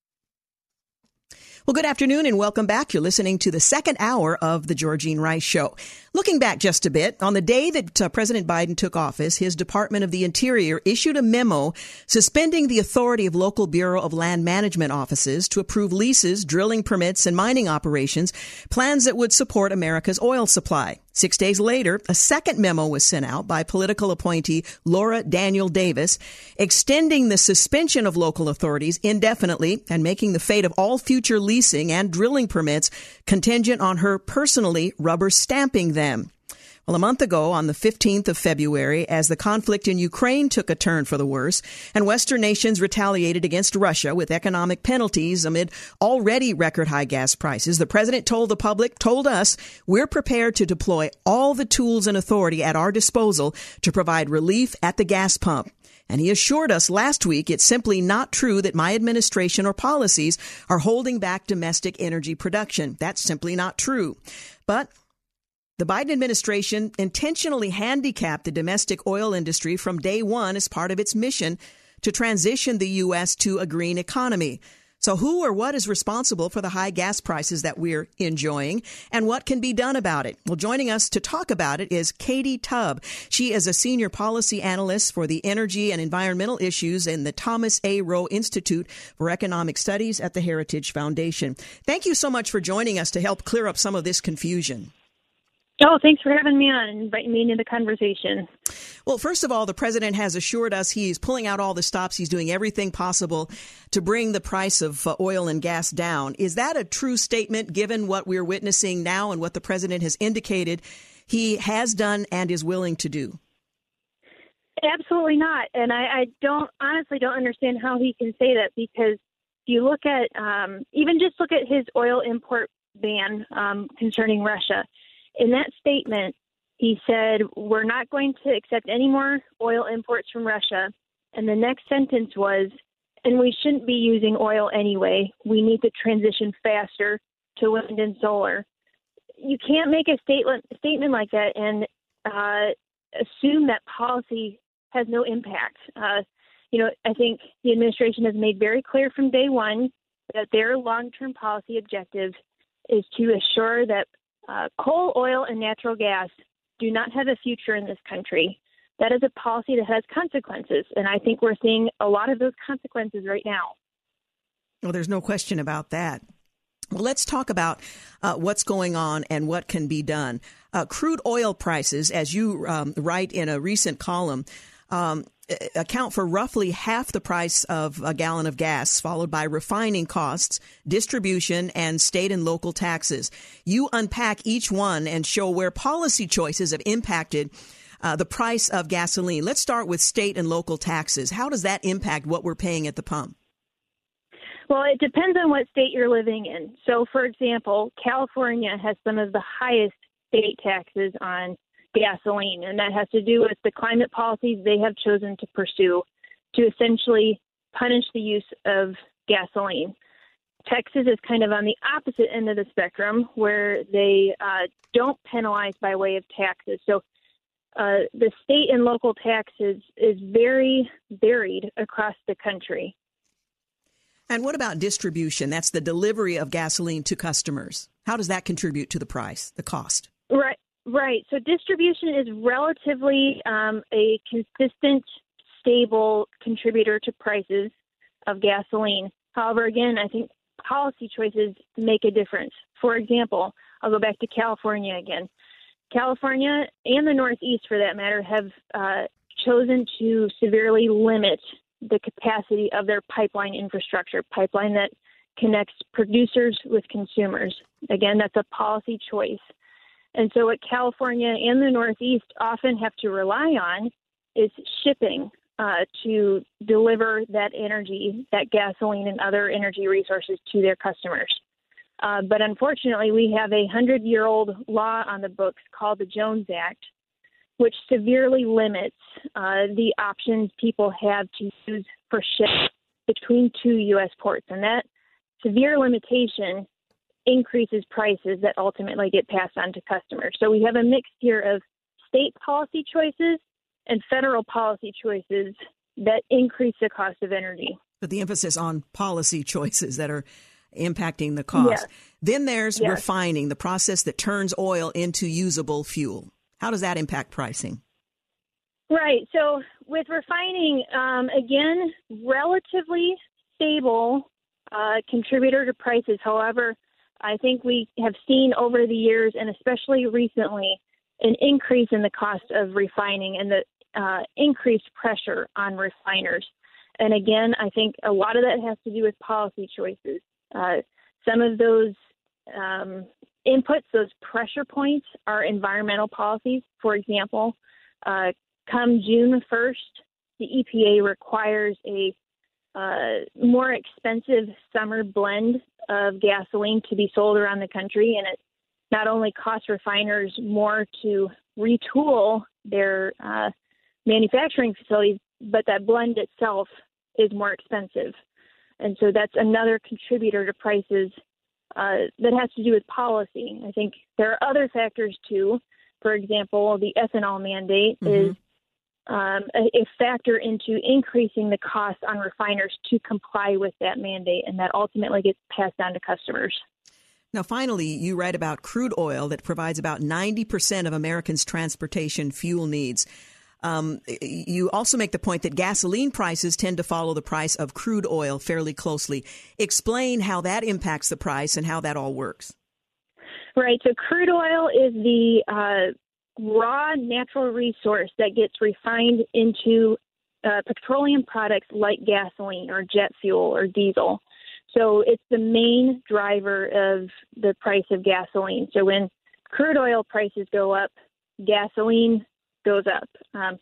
Well, good afternoon and welcome back. You're listening to the second hour of the Georgene Rice Show. Looking back just a bit, on the day that uh, President Biden took office, his Department of the Interior issued a memo suspending the authority of local Bureau of Land Management offices to approve leases, drilling permits, and mining operations, plans that would support America's oil supply. Six days later, a second memo was sent out by political appointee Laura Daniel Davis, extending the suspension of local authorities indefinitely and making the fate of all future leasing and drilling permits contingent on her personally rubber stamping them. Well, a month ago, on the 15th of February, as the conflict in Ukraine took a turn for the worse, and Western nations retaliated against Russia with economic penalties amid already record high gas prices, the president told the public, told us, we're prepared to deploy all the tools and authority at our disposal to provide relief at the gas pump. And he assured us last week it's simply not true that my administration or policies are holding back domestic energy production. That's simply not true. But the Biden administration intentionally handicapped the domestic oil industry from day one as part of its mission to transition the U.S. to a green economy. So, who or what is responsible for the high gas prices that we're enjoying, and what can be done about it? Well, joining us to talk about it is Katie Tubb. She is a senior policy analyst for the energy and environmental issues in the Thomas A. Roe Institute for Economic Studies at the Heritage Foundation. Thank you so much for joining us to help clear up some of this confusion. Oh, thanks for having me on and inviting me into the conversation. Well, first of all, the president has assured us he's pulling out all the stops. He's doing everything possible to bring the price of uh, oil and gas down. Is that a true statement given what we're witnessing now and what the president has indicated he has done and is willing to do? Absolutely not. And I, I don't honestly don't understand how he can say that because if you look at um, even just look at his oil import ban um, concerning Russia in that statement, he said, We're not going to accept any more oil imports from Russia. And the next sentence was, And we shouldn't be using oil anyway. We need to transition faster to wind and solar. You can't make a statement, statement like that and uh, assume that policy has no impact. Uh, you know, I think the administration has made very clear from day one that their long term policy objective is to assure that uh, coal, oil, and natural gas do not have a future in this country. That is a policy that has consequences, and I think we're seeing a lot of those consequences right now. Well, there's no question about that. Well, let's talk about uh, what's going on and what can be done. Uh, crude oil prices, as you um, write in a recent column, um, account for roughly half the price of a gallon of gas, followed by refining costs, distribution, and state and local taxes. You unpack each one and show where policy choices have impacted uh, the price of gasoline. Let's start with state and local taxes. How does that impact what we're paying at the pump? Well, it depends on what state you're living in. So, for example, California has some of the highest state taxes on gasoline, and that has to do with the climate policies they have chosen to pursue to essentially punish the use of gasoline. Texas is kind of on the opposite end of the spectrum where they uh, don't penalize by way of taxes. So uh, the state and local taxes is very varied across the country. And what about distribution? That's the delivery of gasoline to customers. How does that contribute to the price, the cost? Right. Right. So distribution is relatively um, a consistent, stable contributor to prices of gasoline. However, again, I think policy choices make a difference. For example, I'll go back to California again. California and the Northeast, for that matter, have uh, chosen to severely limit the capacity of their pipeline infrastructure, pipeline that connects producers with consumers. Again, that's a policy choice. And so, what California and the Northeast often have to rely on is shipping uh, to deliver that energy, that gasoline and other energy resources to their customers. Uh, but unfortunately, we have a hundred year old law on the books called the Jones Act, which severely limits uh, the options people have to use for ships between two U.S. ports. And that severe limitation increases prices that ultimately get passed on to customers. So we have a mix here of state policy choices and federal policy choices that increase the cost of energy. But the emphasis on policy choices that are impacting the cost. Yes. Then there's yes. refining, the process that turns oil into usable fuel. How does that impact pricing? Right. So with refining, um, again, relatively stable uh, contributor to prices. However, I think we have seen over the years, and especially recently, an increase in the cost of refining and the uh, increased pressure on refiners. And again, I think a lot of that has to do with policy choices. Uh, some of those um, inputs, those pressure points, are environmental policies. For example, uh, come June 1st, the EPA requires a uh, more expensive summer blend of gasoline to be sold around the country, and it not only costs refiners more to retool their uh, manufacturing facilities, but that blend itself is more expensive. And so that's another contributor to prices uh, that has to do with policy. I think there are other factors too. For example, the ethanol mandate mm-hmm. is um, a, a, factor into increasing the cost on refiners to comply with that mandate, and that ultimately gets passed on to customers. Now, finally, you write about crude oil that provides about 90% of Americans' transportation fuel needs. Um, you also make the point that gasoline prices tend to follow the price of crude oil fairly closely. Explain how that impacts the price and how that all works. Right. So, crude oil is the uh, raw natural resource that gets refined into uh, petroleum products like gasoline or jet fuel or diesel. So, it's the main driver of the price of gasoline. So, when crude oil prices go up, gasoline goes up. Um,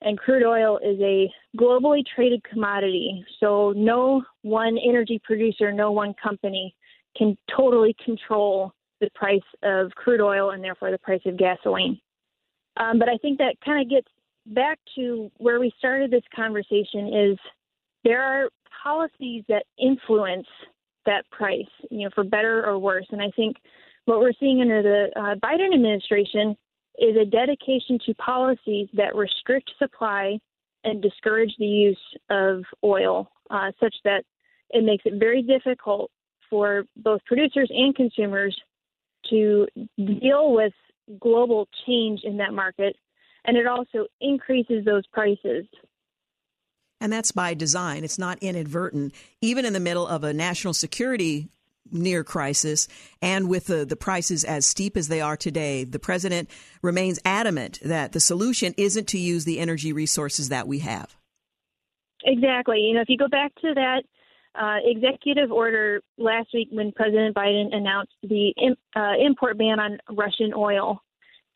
and crude oil is a globally traded commodity. So no one energy producer, no one company can totally control the price of crude oil and therefore the price of gasoline. Um, but I think that kind of gets back to where we started this conversation is there are policies that influence that price, you know, for better or worse. And I think what we're seeing under the uh, Biden administration is a dedication to policies that restrict supply and discourage the use of oil, uh, such that it makes it very difficult for both producers and consumers to deal with global change in that market. And it also increases those prices. And that's by design. It's not inadvertent. Even in the middle of a national security near crisis and with the, the prices as steep as they are today, the president remains adamant that the solution isn't to use the energy resources that we have. Exactly. You know, if you go back to that uh, executive order last week when President Biden announced the uh, import ban on Russian oil,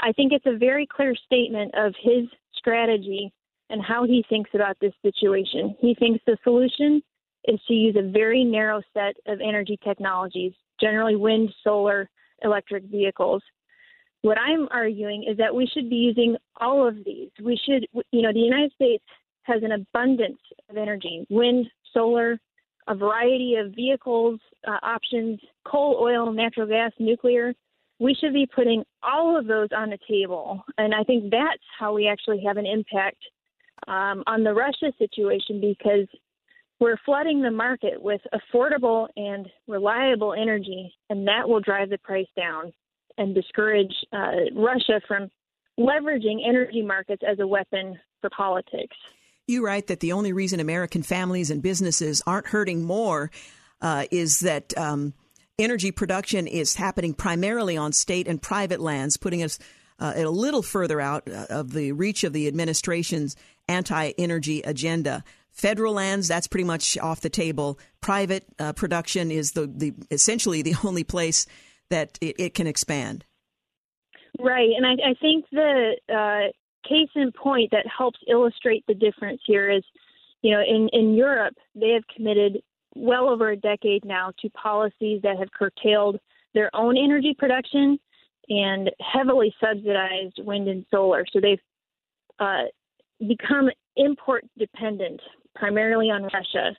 I think it's a very clear statement of his strategy and how he thinks about this situation. He thinks the solution is to use a very narrow set of energy technologies, generally wind, solar, electric vehicles. What I'm arguing is that we should be using all of these. We should, you know, the United States has an abundance of energy wind, solar, a variety of vehicles, uh, options, coal, oil, natural gas, nuclear. We should be putting all of those on the table. And I think that's how we actually have an impact um, on the Russia situation because we're flooding the market with affordable and reliable energy, and that will drive the price down and discourage uh, Russia from leveraging energy markets as a weapon for politics. You write that the only reason American families and businesses aren't hurting more uh, is that um, energy production is happening primarily on state and private lands, putting us uh, a little further out uh, of the reach of the administration's anti energy agenda. Federal lands, that's pretty much off the table. Private uh, production is the, the essentially the only place that it, it can expand. Right, and I, I think the uh, case in point that helps illustrate the difference here is, you know, in in Europe they have committed well over a decade now to policies that have curtailed their own energy production and heavily subsidized wind and solar. So they've uh, become import dependent primarily on Russia.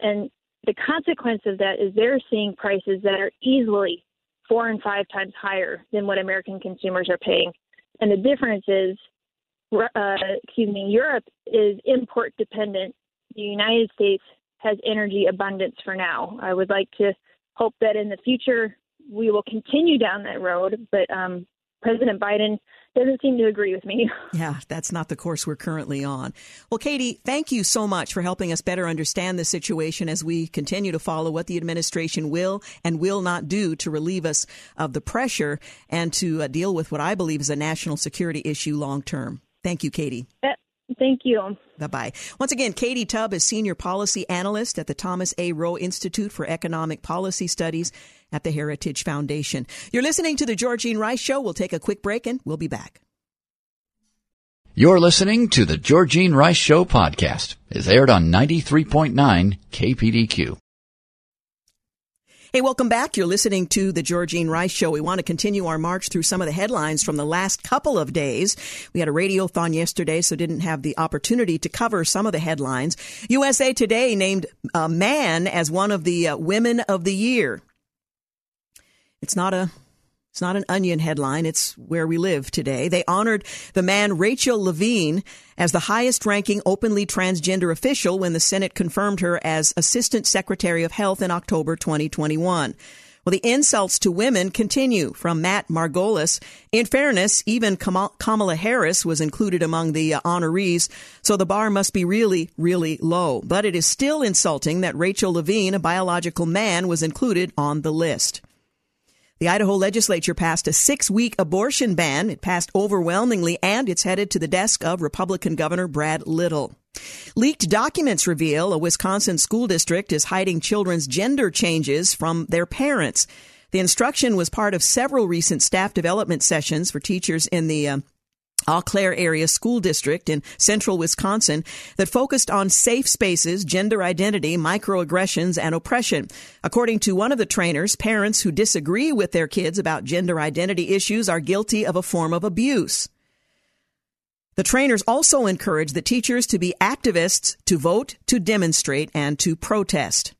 And the consequence of that is they're seeing prices that are easily four and five times higher than what American consumers are paying. And the difference is, uh, excuse me, Europe is import dependent. The United States has energy abundance for now. I would like to hope that in the future we will continue down that road, but um, President Biden doesn't seem to agree with me. Yeah, that's not the course we're currently on. Well, Katie, thank you so much for helping us better understand the situation as we continue to follow what the administration will and will not do to relieve us of the pressure and to uh, deal with what I believe is a national security issue long term. Thank you, Katie. Uh, Thank you. Bye bye. Once again, Katie Tubb is Senior Policy Analyst at the Thomas A. Roe Institute for Economic Policy Studies at the Heritage Foundation. You're listening to The Georgene Rice Show. We'll take a quick break and we'll be back. You're listening to The Georgene Rice Show podcast. It's aired on 93.9 KPDQ. Hey, welcome back. You're listening to the Georgene Rice Show. We want to continue our march through some of the headlines from the last couple of days. We had a radiothon yesterday, so didn't have the opportunity to cover some of the headlines. USA Today named a man as one of the uh, women of the year. It's not a it's not an onion headline. It's where we live today. They honored the man Rachel Levine as the highest ranking openly transgender official when the Senate confirmed her as Assistant Secretary of Health in October 2021. Well, the insults to women continue from Matt Margolis. In fairness, even Kamala Harris was included among the uh, honorees, so the bar must be really, really low. But it is still insulting that Rachel Levine, a biological man, was included on the list. The Idaho legislature passed a six week abortion ban. It passed overwhelmingly, and it's headed to the desk of Republican Governor Brad Little. Leaked documents reveal a Wisconsin school district is hiding children's gender changes from their parents. The instruction was part of several recent staff development sessions for teachers in the uh, Eau Claire Area School District in central Wisconsin that focused on safe spaces, gender identity, microaggressions, and oppression. According to one of the trainers, parents who disagree with their kids about gender identity issues are guilty of a form of abuse. The trainers also encourage the teachers to be activists, to vote, to demonstrate, and to protest.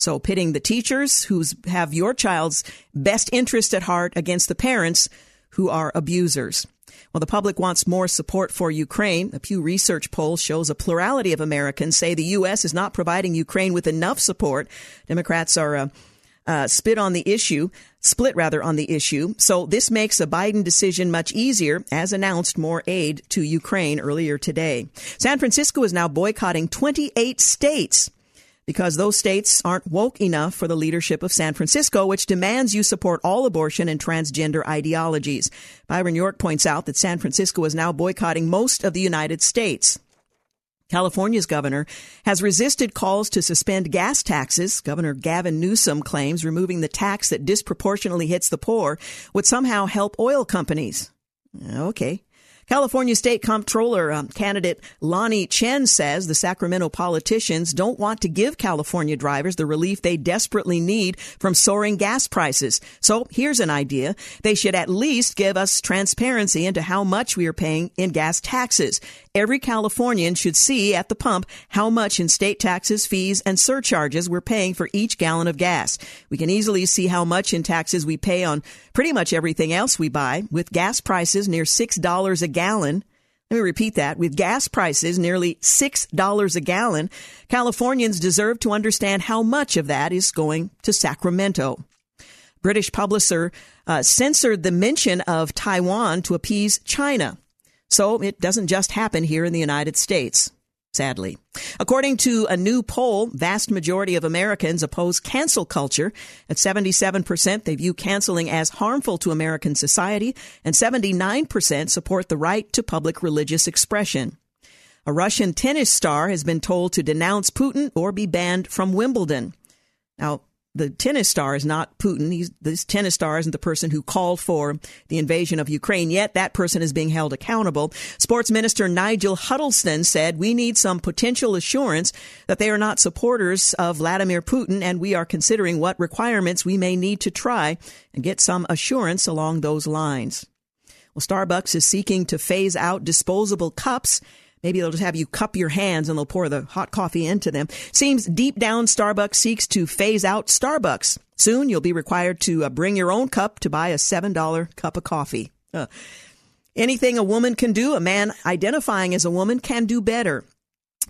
So pitting the teachers who have your child's best interest at heart against the parents who are abusers. Well, the public wants more support for Ukraine. A Pew Research poll shows a plurality of Americans say the U.S. is not providing Ukraine with enough support. Democrats are uh, uh, spit on the issue, split rather on the issue. So this makes a Biden decision much easier, as announced more aid to Ukraine earlier today. San Francisco is now boycotting 28 states because those states aren't woke enough for the leadership of San Francisco, which demands you support all abortion and transgender ideologies. Byron York points out that San Francisco is now boycotting most of the United States. California's governor has resisted calls to suspend gas taxes. Governor Gavin Newsom claims removing the tax that disproportionately hits the poor would somehow help oil companies. Okay. California State Comptroller um, candidate Lanhee Chen says the Sacramento politicians don't want to give California drivers the relief they desperately need from soaring gas prices. So here's an idea. They should at least give us transparency into how much we are paying in gas taxes. Every Californian should see at the pump how much in state taxes, fees, and surcharges we're paying for each gallon of gas. We can easily see how much in taxes we pay on pretty much everything else we buy, with gas prices near $6 a gallon. Let me repeat that. With gas prices nearly $6 a gallon, Californians deserve to understand how much of that is going to Sacramento. British publisher uh, censored the mention of Taiwan to appease China. So it doesn't just happen here in the United States. Sadly. According to a new poll, vast majority of Americans oppose cancel culture. At 77%, they view canceling as harmful to American society, and 79% support the right to public religious expression. A Russian tennis star has been told to denounce Putin or be banned from Wimbledon. Now, the tennis star is not Putin. He's, this tennis star isn't the person who called for the invasion of Ukraine yet. That person is being held accountable. Sports Minister Nigel Huddleston said, we need some potential assurance that they are not supporters of Vladimir Putin and we are considering what requirements we may need to try and get some assurance along those lines. Well, Starbucks is seeking to phase out disposable cups Maybe they'll just have you cup your hands and they'll pour the hot coffee into them. Seems deep down Starbucks seeks to phase out Starbucks. Soon you'll be required to uh, bring your own cup to buy a $7 cup of coffee. Uh, anything a woman can do, a man identifying as a woman can do better.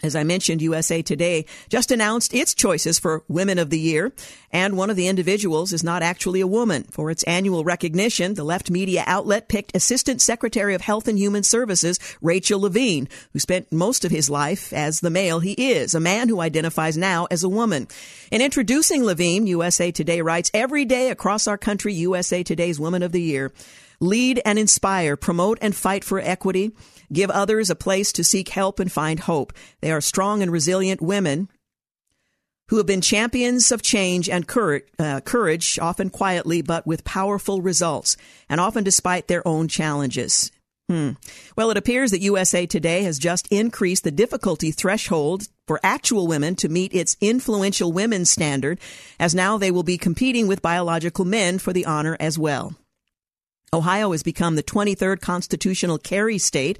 As I mentioned, USA Today just announced its choices for Women of the Year, and one of the individuals is not actually a woman. For its annual recognition, the left media outlet picked Assistant Secretary of Health and Human Services Rachel Levine, who spent most of his life as the male he is, a man who identifies now as a woman. In introducing Levine, USA Today writes, Every day across our country, USA Today's Women of the Year lead and inspire, promote and fight for equity, give others a place to seek help and find hope. They are strong and resilient women who have been champions of change and courage, uh, courage, often quietly, but with powerful results, and often despite their own challenges. Hmm. Well, it appears that USA Today has just increased the difficulty threshold for actual women to meet its influential women standard, as now they will be competing with biological men for the honor as well. Ohio has become the 23rd constitutional carry state.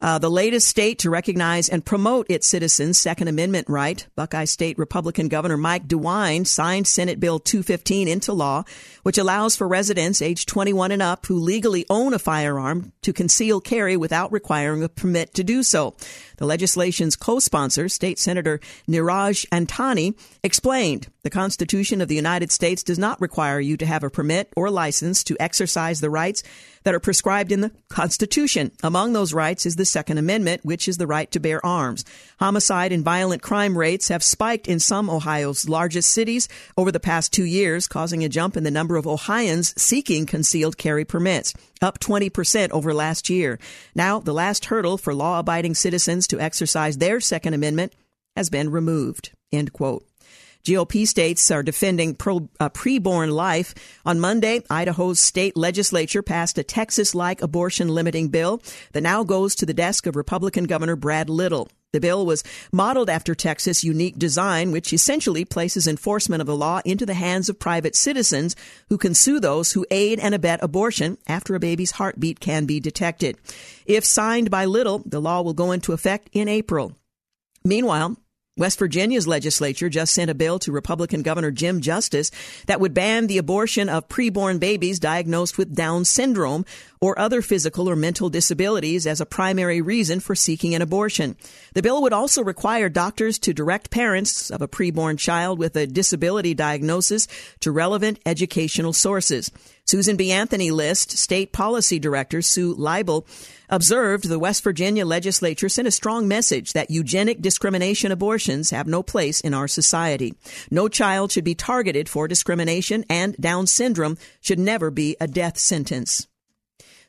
Uh, the latest state to recognize and promote its citizens' Second Amendment right, Buckeye State Republican Governor Mike DeWine signed Senate Bill 215 into law, which allows for residents aged 21 and up who legally own a firearm to conceal carry without requiring a permit to do so. The legislation's co-sponsor, State Senator Niraj Antani, explained the Constitution of the United States does not require you to have a permit or license to exercise the rights that are prescribed in the Constitution. Among those rights is the Second Amendment, which is the right to bear arms. Homicide and violent crime rates have spiked in some Ohio's largest cities over the past two years, causing a jump in the number of Ohioans seeking concealed carry permits up 20% over last year. Now, the last hurdle for law abiding citizens to exercise their Second Amendment has been removed. End quote. GOP states are defending pro, uh, preborn life. On Monday, Idaho's state legislature passed a Texas like abortion limiting bill that now goes to the desk of Republican Governor Brad Little. The bill was modeled after Texas' unique design, which essentially places enforcement of the law into the hands of private citizens who can sue those who aid and abet abortion after a baby's heartbeat can be detected. If signed by Little, the law will go into effect in April. Meanwhile, West Virginia's legislature just sent a bill to Republican Governor Jim Justice that would ban the abortion of preborn babies diagnosed with Down syndrome or other physical or mental disabilities as a primary reason for seeking an abortion. The bill would also require doctors to direct parents of a preborn child with a disability diagnosis to relevant educational sources. Susan B. Anthony List, State Policy Director Sue Liebel, observed the West Virginia legislature sent a strong message that eugenic discrimination abortions have no place in our society. No child should be targeted for discrimination and Down syndrome should never be a death sentence.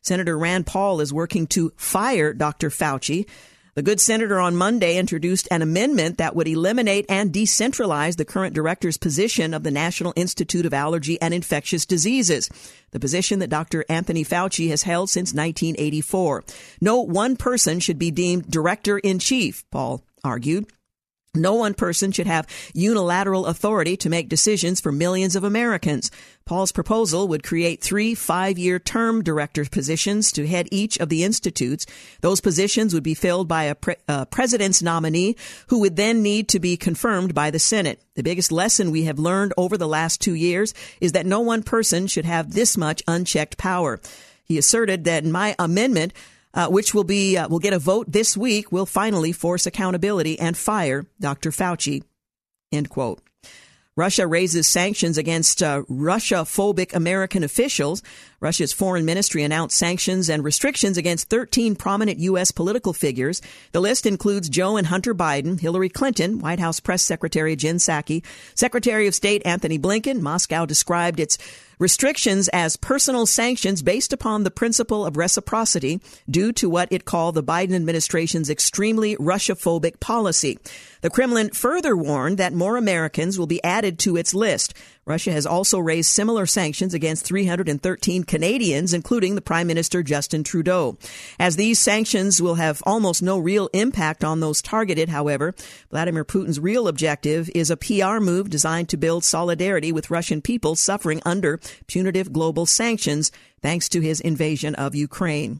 Senator Rand Paul is working to fire Dr. Fauci the good senator on Monday introduced an amendment that would eliminate and decentralize the current director's position of the National Institute of Allergy and Infectious Diseases, the position that Dr. Anthony Fauci has held since 1984. No one person should be deemed director in chief, Paul argued. No one person should have unilateral authority to make decisions for millions of Americans. Paul's proposal would create three five-year term director positions to head each of the institutes. Those positions would be filled by a pre- uh, president's nominee who would then need to be confirmed by the Senate. The biggest lesson we have learned over the last two years is that no one person should have this much unchecked power. He asserted that my amendment, uh, which will be uh, will get a vote this week, will finally force accountability and fire Dr. Fauci. End quote. Russia raises sanctions against uh, Russia phobic American officials. Russia's foreign ministry announced sanctions and restrictions against 13 prominent U.S. political figures. The list includes Joe and Hunter Biden, Hillary Clinton, White House Press Secretary Jen Psaki, Secretary of State Antony Blinken. Moscow described its restrictions as personal sanctions based upon the principle of reciprocity due to what it called the Biden administration's extremely Russia-phobic policy. The Kremlin further warned that more Americans will be added to its list. Russia has also raised similar sanctions against 313 Canadians, including the Prime Minister Justin Trudeau. As these sanctions will have almost no real impact on those targeted, however, Vladimir Putin's real objective is a PR move designed to build solidarity with Russian people suffering under punitive global sanctions thanks to his invasion of Ukraine.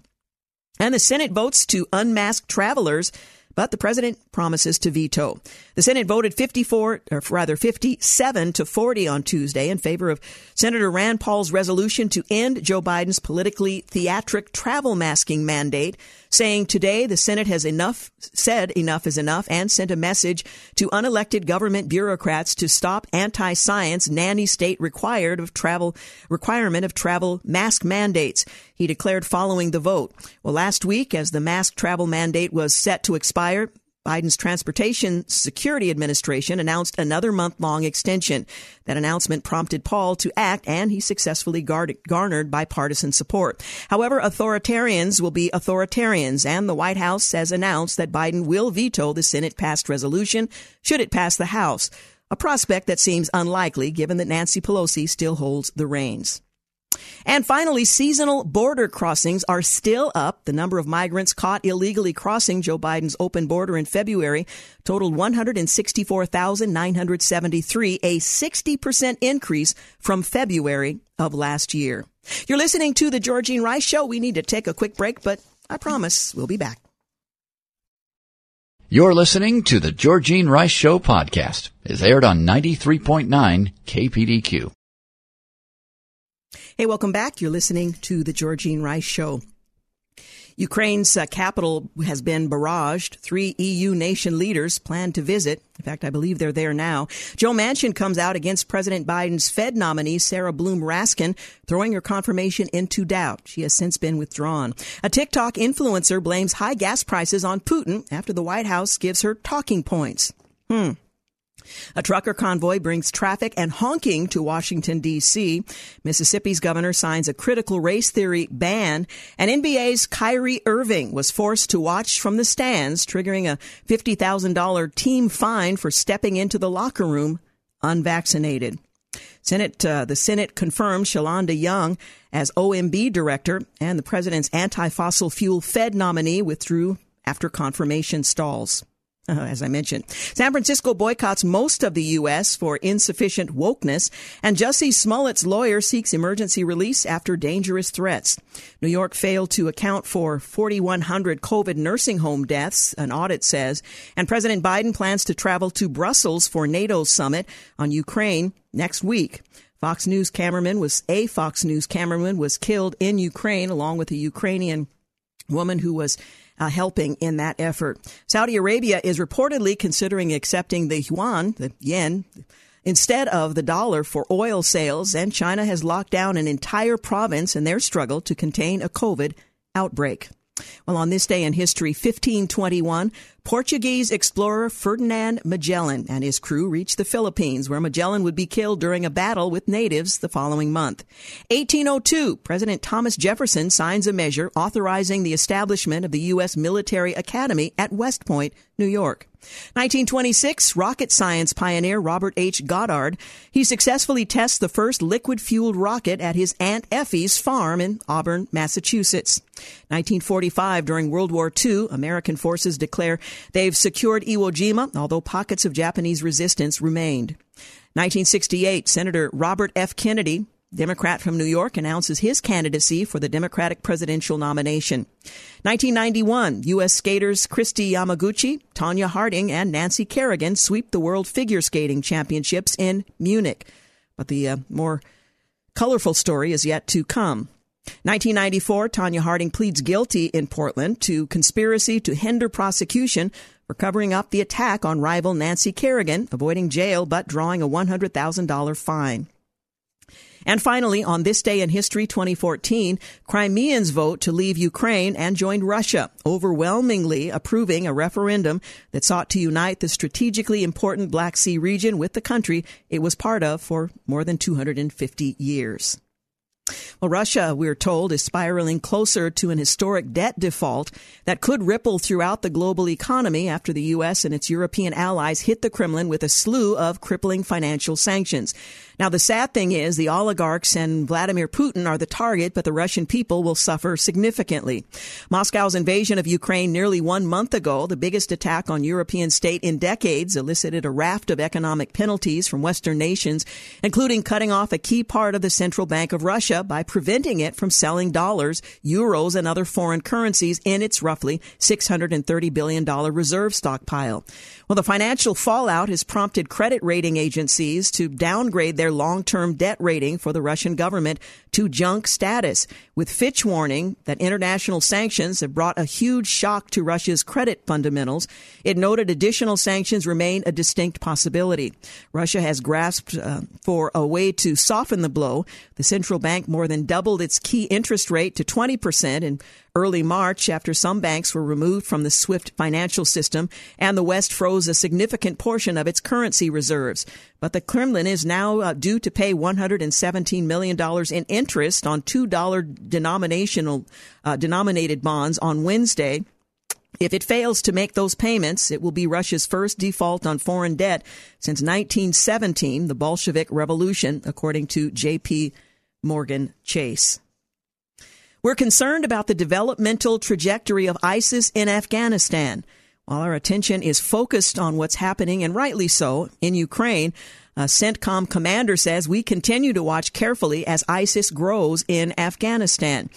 And the Senate votes to unmask travelers but the president promises to veto. The Senate voted 54, or rather 57 to 40 on Tuesday in favor of Senator Rand Paul's resolution to end Joe Biden's politically theatric travel masking mandate, saying today the Senate has enough, said enough is enough, and sent a message to unelected government bureaucrats to stop anti-science nanny state required of travel, requirement of travel mask mandates. He declared following the vote. Well, last week, as the mask travel mandate was set to expire, Biden's Transportation Security Administration announced another month long extension. That announcement prompted Paul to act, and he successfully garnered bipartisan support. However, authoritarians will be authoritarians, and the White House has announced that Biden will veto the Senate passed resolution should it pass the House, a prospect that seems unlikely given that Nancy Pelosi still holds the reins. And finally, seasonal border crossings are still up. The number of migrants caught illegally crossing Joe Biden's open border in February totaled 164,973, a 60% increase from February of last year. You're listening to the Georgene Rice Show. We need to take a quick break, but I promise we'll be back. You're listening to the Georgene Rice Show podcast. It's aired on 93.9 KPDQ. Hey, welcome back. You're listening to the Georgene Rice Show. Ukraine's uh, capital has been barraged. Three EU nation leaders plan to visit. In fact, I believe they're there now. Joe Manchin comes out against President Biden's Fed nominee, Sarah Bloom Raskin, throwing her confirmation into doubt. She has since been withdrawn. A TikTok influencer blames high gas prices on Putin after the White House gives her talking points. Hmm. A trucker convoy brings traffic and honking to Washington, D.C. Mississippi's governor signs a critical race theory ban, and NBA's Kyrie Irving was forced to watch from the stands, triggering a $50,000 team fine for stepping into the locker room unvaccinated. Senate, uh, the Senate confirmed Shalanda Young as OMB director, and the president's anti-fossil fuel Fed nominee withdrew after confirmation stalls. Uh, as I mentioned, San Francisco boycotts most of the U.S. for insufficient wokeness, and Jussie Smollett's lawyer seeks emergency release after dangerous threats. New York failed to account for 4,100 COVID nursing home deaths, an audit says, and President Biden plans to travel to Brussels for NATO summit on Ukraine next week. Fox News cameraman was a Fox News cameraman was killed in Ukraine along with a Ukrainian woman who was uh, helping in that effort. Saudi Arabia is reportedly considering accepting the yuan, the yen, instead of the dollar for oil sales, and China has locked down an entire province in their struggle to contain a COVID outbreak. Well, on this day in history, 1521, Portuguese explorer Ferdinand Magellan and his crew reached the Philippines, where Magellan would be killed during a battle with natives the following month. 1802, President Thomas Jefferson signs a measure authorizing the establishment of the U.S. Military Academy at West Point, New York. 1926, rocket science pioneer Robert H. Goddard. He successfully tests the first liquid fueled rocket at his Aunt Effie's farm in Auburn, Massachusetts. 1945, during World War II, American forces declare they've secured Iwo Jima, although pockets of Japanese resistance remained. 1968, Senator Robert F. Kennedy Democrat from New York announces his candidacy for the Democratic presidential nomination. 1991, U.S. skaters Kristi Yamaguchi, Tonya Harding, and Nancy Kerrigan sweep the World Figure Skating Championships in Munich. But the uh, more colorful story is yet to come. 1994, Tonya Harding pleads guilty in Portland to conspiracy to hinder prosecution for covering up the attack on rival Nancy Kerrigan, avoiding jail but drawing a $100,000 fine. And finally, on this day in history 2014, Crimeans vote to leave Ukraine and join Russia, overwhelmingly approving a referendum that sought to unite the strategically important Black Sea region with the country it was part of for more than 250 years. Well, Russia, we're told, is spiraling closer to an historic debt default that could ripple throughout the global economy after the U.S. and its European allies hit the Kremlin with a slew of crippling financial sanctions. Now, the sad thing is the oligarchs and Vladimir Putin are the target, but the Russian people will suffer significantly. Moscow's invasion of Ukraine nearly one month ago, the biggest attack on European state in decades, elicited a raft of economic penalties from Western nations, including cutting off a key part of the central bank of Russia by preventing it from selling dollars, euros, and other foreign currencies in its roughly $630 billion reserve stockpile. Well, the financial fallout has prompted credit rating agencies to downgrade their long-term debt rating for the Russian government to junk status, with Fitch warning that international sanctions have brought a huge shock to Russia's credit fundamentals. It noted additional sanctions remain a distinct possibility. Russia has grasped uh, for a way to soften the blow. The central bank more than doubled its key interest rate to 20% in early March after some banks were removed from the SWIFT financial system and the West froze a significant portion of its currency reserves. But the Kremlin is now uh, due to pay $117 million in interest on $2 denominational, uh, denominated bonds on Wednesday. If it fails to make those payments, it will be Russia's first default on foreign debt since 1917, the Bolshevik Revolution, according to J.P. Morgan Chase. We're concerned about the developmental trajectory of ISIS in Afghanistan. While our attention is focused on what's happening, and rightly so, in Ukraine, a CENTCOM commander says we continue to watch carefully as ISIS grows in Afghanistan.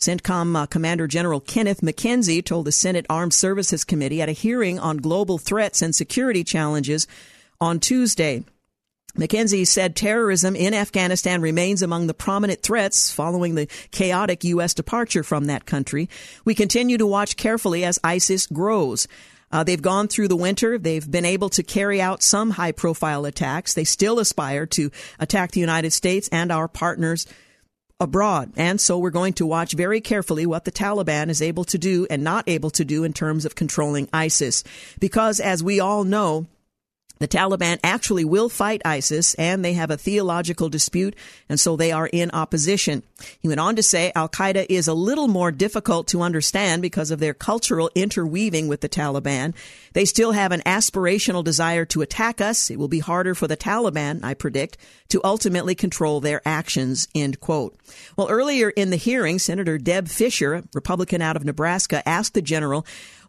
CENTCOM uh, Commander General Kenneth McKenzie told the Senate Armed Services Committee at a hearing on global threats and security challenges on Tuesday. McKenzie said terrorism in Afghanistan remains among the prominent threats following the chaotic U.S. departure from that country. We continue to watch carefully as ISIS grows. Uh, they've gone through the winter. They've been able to carry out some high profile attacks. They still aspire to attack the United States and our partners abroad. And so we're going to watch very carefully what the Taliban is able to do and not able to do in terms of controlling ISIS. Because as we all know, the Taliban actually will fight ISIS and they have a theological dispute and so they are in opposition. He went on to say Al Qaeda is a little more difficult to understand because of their cultural interweaving with the Taliban. They still have an aspirational desire to attack us. It will be harder for the Taliban, I predict, to ultimately control their actions, end quote. Well, earlier in the hearing, Senator Deb Fischer, Republican out of Nebraska, asked the general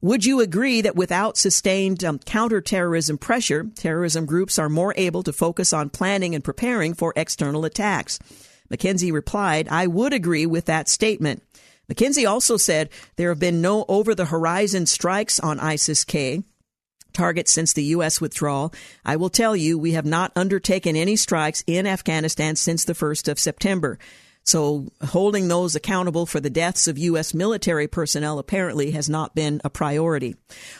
would you agree that without sustained um, counterterrorism pressure, terrorism groups are more able to focus on planning and preparing for external attacks? McKenzie replied, I would agree with that statement. McKenzie also said there have been no over the horizon strikes on ISIS K targets since the U.S. withdrawal. I will tell you, we have not undertaken any strikes in Afghanistan since the 1st of September. So holding those accountable for the deaths of U.S. military personnel apparently has not been a priority.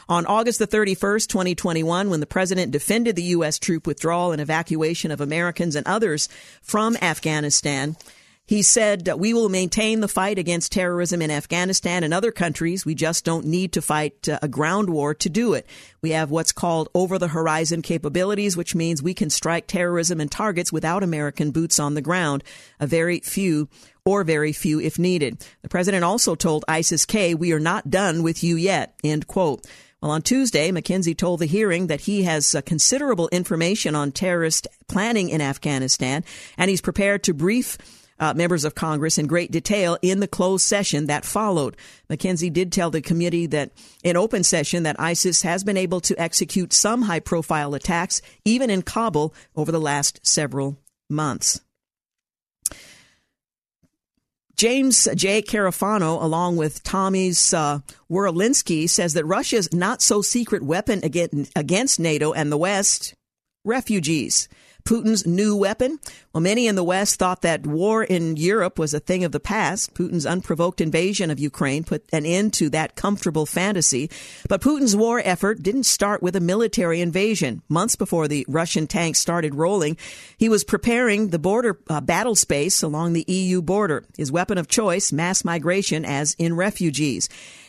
On August the 31st, 2021, when the president defended the U.S. troop withdrawal and evacuation of Americans and others from Afghanistan, he said, We will maintain the fight against terrorism in Afghanistan and other countries. We just don't need to fight uh, a ground war to do it. We have what's called over the horizon capabilities, which means we can strike terrorism and targets without American boots on the ground. A very few or very few if needed. The president also told ISIS K, we are not done with you yet, end quote. Well, on Tuesday, McKenzie told the hearing that he has uh, considerable information on terrorist planning in Afghanistan, and he's prepared to brief uh, members of Congress in great detail in the closed session that followed. McKenzie did tell the committee that in open session that ISIS has been able to execute some high profile attacks, even in Kabul, over the last several months. James J. Carafano, along with Tommy's uh, says that Russia's not so secret weapon against NATO and the West refugees. Putin's new weapon? Well, many in the West thought that war in Europe was a thing of the past. Putin's unprovoked invasion of Ukraine put an end to that comfortable fantasy. But Putin's war effort didn't start with a military invasion. Months before the Russian tanks started rolling, he was preparing the border uh, battle space along the EU border. His weapon of choice, mass migration as in refugees.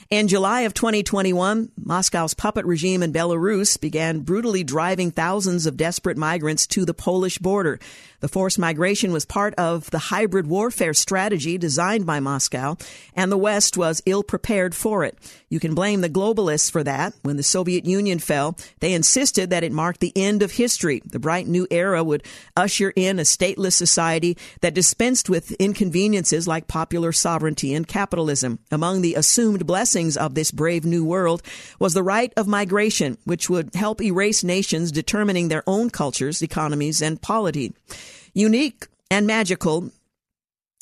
In July of 2021, Moscow's puppet regime in Belarus began brutally driving thousands of desperate migrants to the Polish border. The forced migration was part of the hybrid warfare strategy designed by Moscow, and the West was ill prepared for it. You can blame the globalists for that. When the Soviet Union fell, they insisted that it marked the end of history. The bright new era would usher in a stateless society that dispensed with inconveniences like popular sovereignty and capitalism. Among the assumed blessings of this brave new world was the right of migration, which would help erase nations determining their own cultures, economies, and polity unique and magical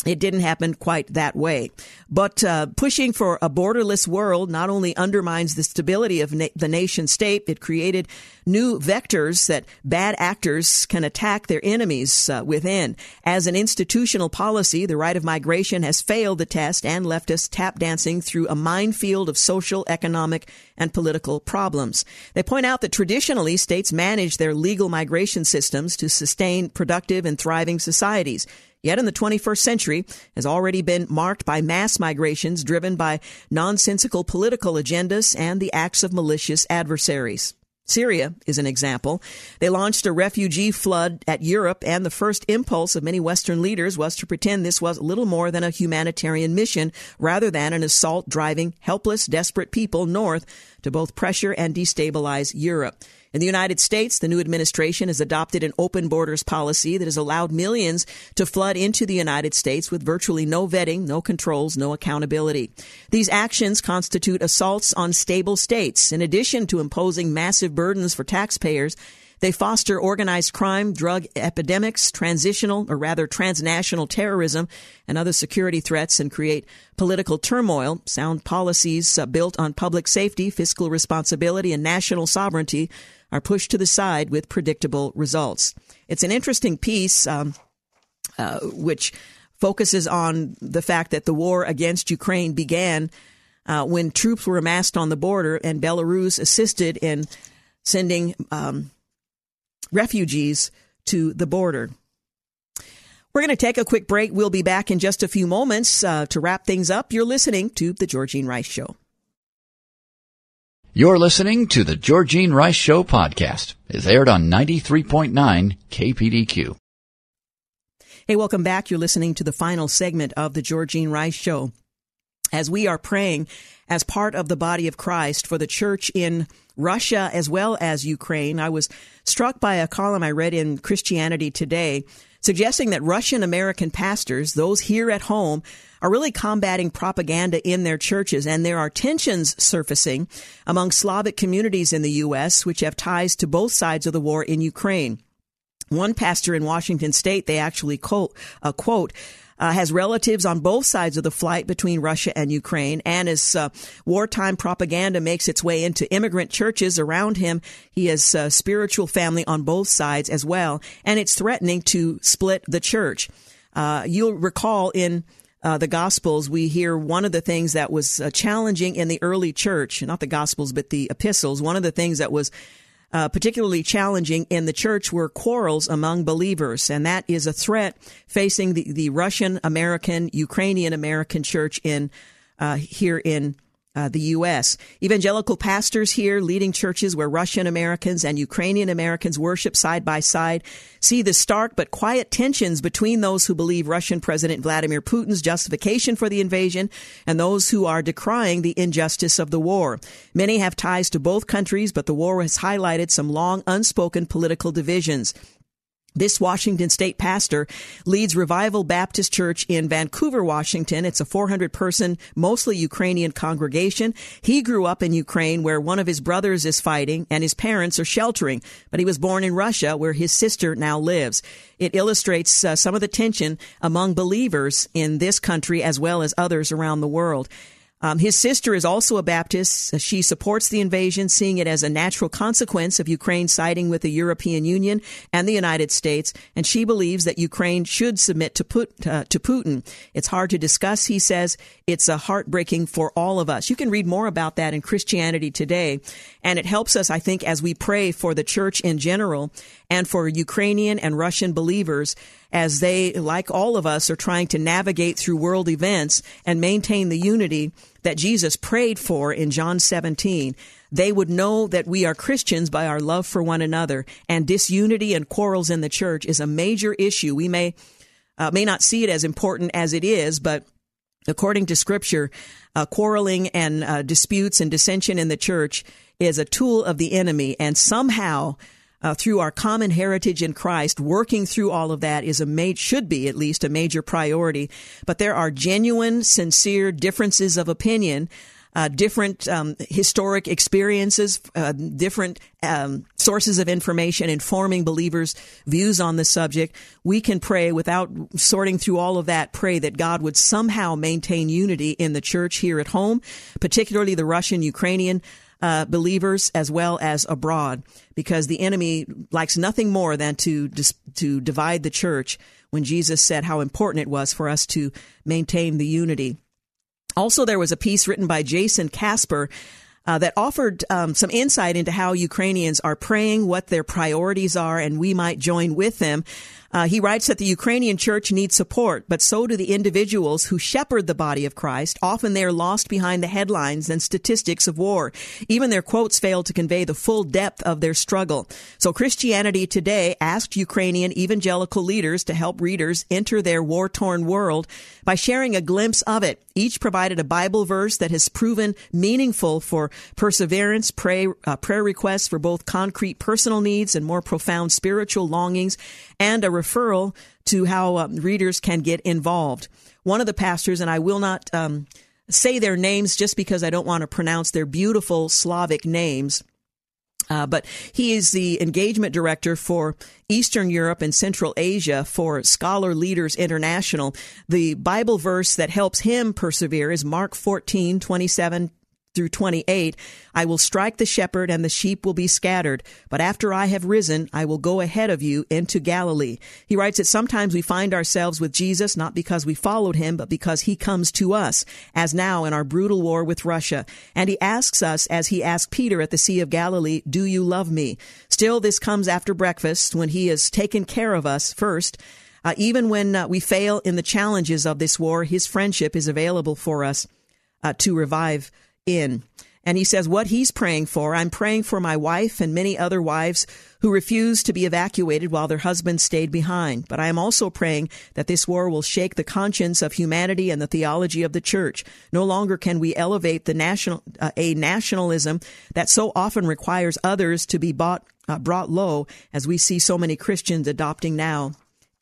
it didn't happen quite that way. But uh, pushing for a borderless world not only undermines the stability of na- the nation state, it created new vectors that bad actors can attack their enemies uh, within. As an institutional policy, the right of migration has failed the test and left us tap dancing through a minefield of social, economic, and political problems. They point out that traditionally states manage their legal migration systems to sustain productive and thriving societies yet in the 21st century has already been marked by mass migrations driven by nonsensical political agendas and the acts of malicious adversaries. Syria is an example. They launched a refugee flood at Europe, and the first impulse of many Western leaders was to pretend this was little more than a humanitarian mission rather than an assault driving helpless, desperate people north to both pressure and destabilize Europe. In the United States, the new administration has adopted an open borders policy that has allowed millions to flood into the United States with virtually no vetting, no controls, no accountability. These actions constitute assaults on stable states. In addition to imposing massive burdens for taxpayers, they foster organized crime, drug epidemics, transitional or rather transnational terrorism, and other security threats and create political turmoil. Sound policies uh, built on public safety, fiscal responsibility, and national sovereignty are pushed to the side with predictable results. It's an interesting piece, um, uh, which focuses on the fact that the war against Ukraine began uh, when troops were amassed on the border, and Belarus assisted in sending um, refugees to the border. We're going to take a quick break. We'll be back in just a few moments uh, to wrap things up. You're listening to The Georgene Rice Show. You're listening to the Georgene Rice Show podcast. It's aired on 93.9 KPDQ. Hey, welcome back. You're listening to the final segment of the Georgene Rice Show. As we are praying as part of the body of Christ for the church in Russia as well as Ukraine, I was struck by a column I read in Christianity Today suggesting that Russian American pastors, those here at home, are really combating propaganda in their churches, and there are tensions surfacing among Slavic communities in the U.S., which have ties to both sides of the war in Ukraine. One pastor in Washington state, they actually quote, uh, quote uh, has relatives on both sides of the flight between Russia and Ukraine. And as uh, wartime propaganda makes its way into immigrant churches around him, he has a spiritual family on both sides as well. And it's threatening to split the church. Uh, you'll recall in uh, the Gospels, we hear one of the things that was uh, challenging in the early church, not the Gospels, but the epistles. One of the things that was uh, particularly challenging in the church were quarrels among believers, and that is a threat facing the, the Russian American, Ukrainian American church in uh, here in uh, the U.S. Evangelical pastors here leading churches where Russian Americans and Ukrainian Americans worship side by side see the stark but quiet tensions between those who believe Russian President Vladimir Putin's justification for the invasion and those who are decrying the injustice of the war. Many have ties to both countries, but the war has highlighted some long unspoken political divisions. This Washington state pastor leads Revival Baptist Church in Vancouver, Washington. It's a 400 person, mostly Ukrainian congregation. He grew up in Ukraine where one of his brothers is fighting and his parents are sheltering, but he was born in Russia where his sister now lives. It illustrates uh, some of the tension among believers in this country as well as others around the world. Um, his sister is also a Baptist. She supports the invasion, seeing it as a natural consequence of Ukraine siding with the European Union and the United States, and she believes that Ukraine should submit to, put, uh, to Putin. It's hard to discuss, he says. It's a heartbreaking for all of us. You can read more about that in Christianity Today, and it helps us, I think, as we pray for the church in general and for Ukrainian and Russian believers as they, like all of us, are trying to navigate through world events and maintain the unity that Jesus prayed for in John 17. They would know that we are Christians by our love for one another, and disunity and quarrels in the church is a major issue. We may uh, may not see it as important as it is, but according to Scripture, uh, quarreling and uh, disputes and dissension in the church is a tool of the enemy, and somehow uh, through our common heritage in Christ, working through all of that is a ma- should be at least a major priority. But there are genuine, sincere differences of opinion. Uh, different um, historic experiences, uh, different um, sources of information informing believers' views on the subject. We can pray without sorting through all of that, pray that God would somehow maintain unity in the church here at home, particularly the Russian Ukrainian uh, believers as well as abroad, because the enemy likes nothing more than to dis- to divide the church. When Jesus said how important it was for us to maintain the unity. Also, there was a piece written by Jayson Casper uh, that offered um, some insight into how Ukrainians are praying, what their priorities are, and we might join with them. Uh, he writes that the Ukrainian church needs support, but so do the individuals who shepherd the body of Christ. Often they are lost behind the headlines and statistics of war. Even their quotes fail to convey the full depth of their struggle. So Christianity Today asked Ukrainian evangelical leaders to help readers enter their war-torn world by sharing a glimpse of it. Each provided a Bible verse that has proven meaningful for perseverance, pray, uh, prayer requests for both concrete personal needs and more profound spiritual longings, and a referral to how uh, readers can get involved. One of the pastors, and I will not um, say their names just because I don't want to pronounce their beautiful Slavic names. Uh, but he is the engagement director for Eastern Europe and Central Asia for Scholar Leaders International. The Bible verse that helps him persevere is Mark 14, 27 through 28, I will strike the shepherd and the sheep will be scattered. But after I have risen, I will go ahead of you into Galilee. He writes that sometimes we find ourselves with Jesus not because we followed him, but because he comes to us, as now in our brutal war with Russia. And he asks us, as he asked Peter at the Sea of Galilee, do you love me? Still, this comes after breakfast when he has taken care of us first. Uh, even when uh, we fail in the challenges of this war, his friendship is available for us uh, to revive in. And he says what he's praying for. I'm praying for my wife and many other wives who refused to be evacuated while their husbands stayed behind. But I am also praying that this war will shake the conscience of humanity and the theology of the church. No longer can we elevate the national, uh, a nationalism that so often requires others to be bought, uh, brought low as we see so many Christians adopting now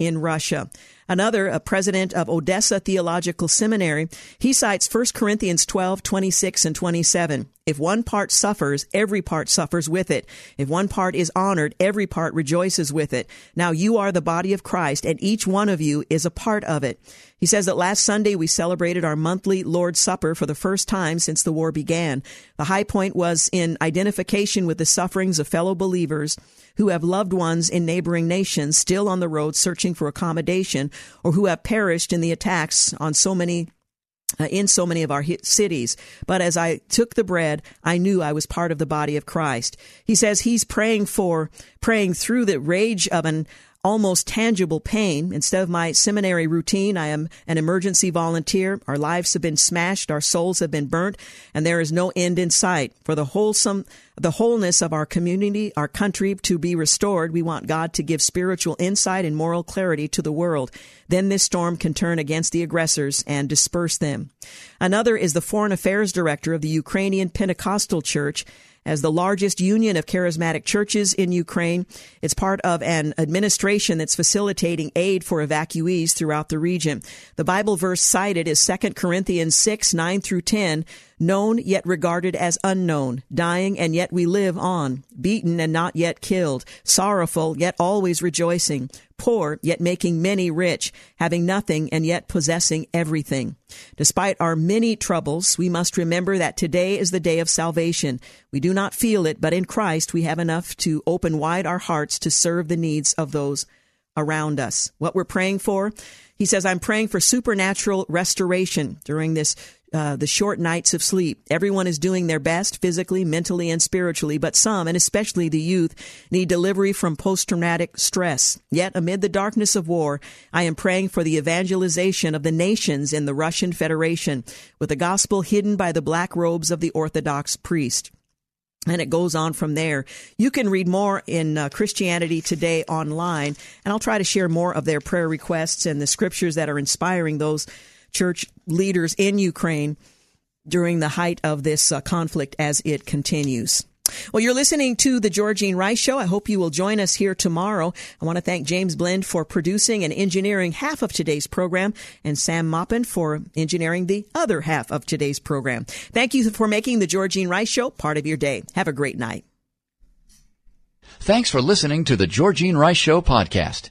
in Russia. Another, a president of Odessa Theological Seminary, he cites 1 Corinthians 12, 26 and 27. If one part suffers, every part suffers with it. If one part is honored, every part rejoices with it. Now you are the body of Christ, and each one of you is a part of it. He says that last Sunday we celebrated our monthly Lord's Supper for the first time since the war began. The high point was in identification with the sufferings of fellow believers who have loved ones in neighboring nations still on the road searching for accommodation or who have perished in the attacks on so many Uh, in so many of our cities. But as I took the bread, I knew I was part of the body of Christ. He says he's praying for, praying through the rage of an almost tangible pain. Instead of my seminary routine, I am an emergency volunteer. Our lives have been smashed, our souls have been burnt, and there is no end in sight. For the wholesome, the wholeness of our community, our country to be restored, we want God to give spiritual insight and moral clarity to the world. Then this storm can turn against the aggressors and disperse them. Another is the foreign affairs director of the Ukrainian Pentecostal Church as the largest union of charismatic churches in Ukraine. It's part of an administration that's facilitating aid for evacuees throughout the region. The Bible verse cited is 2 Corinthians 6, 9 through 10. Known yet regarded as unknown, dying and yet we live on, beaten and not yet killed, sorrowful yet always rejoicing, poor yet making many rich, having nothing and yet possessing everything. Despite our many troubles, we must remember that today is the day of salvation. We do not feel it, but in Christ we have enough to open wide our hearts to serve the needs of those around us. What we're praying for? He says, I'm praying for supernatural restoration during this uh, the short nights of sleep. Everyone is doing their best physically, mentally, and spiritually, but some, and especially the youth, need delivery from post traumatic stress. Yet, amid the darkness of war, I am praying for the evangelization of the nations in the Russian Federation, with the gospel hidden by the black robes of the Orthodox priest. And it goes on from there. You can read more in uh, Christianity Today online, and I'll try to share more of their prayer requests and the scriptures that are inspiring those church leaders in Ukraine during the height of this uh, conflict as it continues. Well, you're listening to the Georgene Rice Show. I hope you will join us here tomorrow. I want to thank James Blend for producing and engineering half of today's program and Sam Moppin for engineering the other half of today's program. Thank you for making the Georgene Rice Show part of your day. Have a great night. Thanks for listening to the Georgene Rice Show podcast.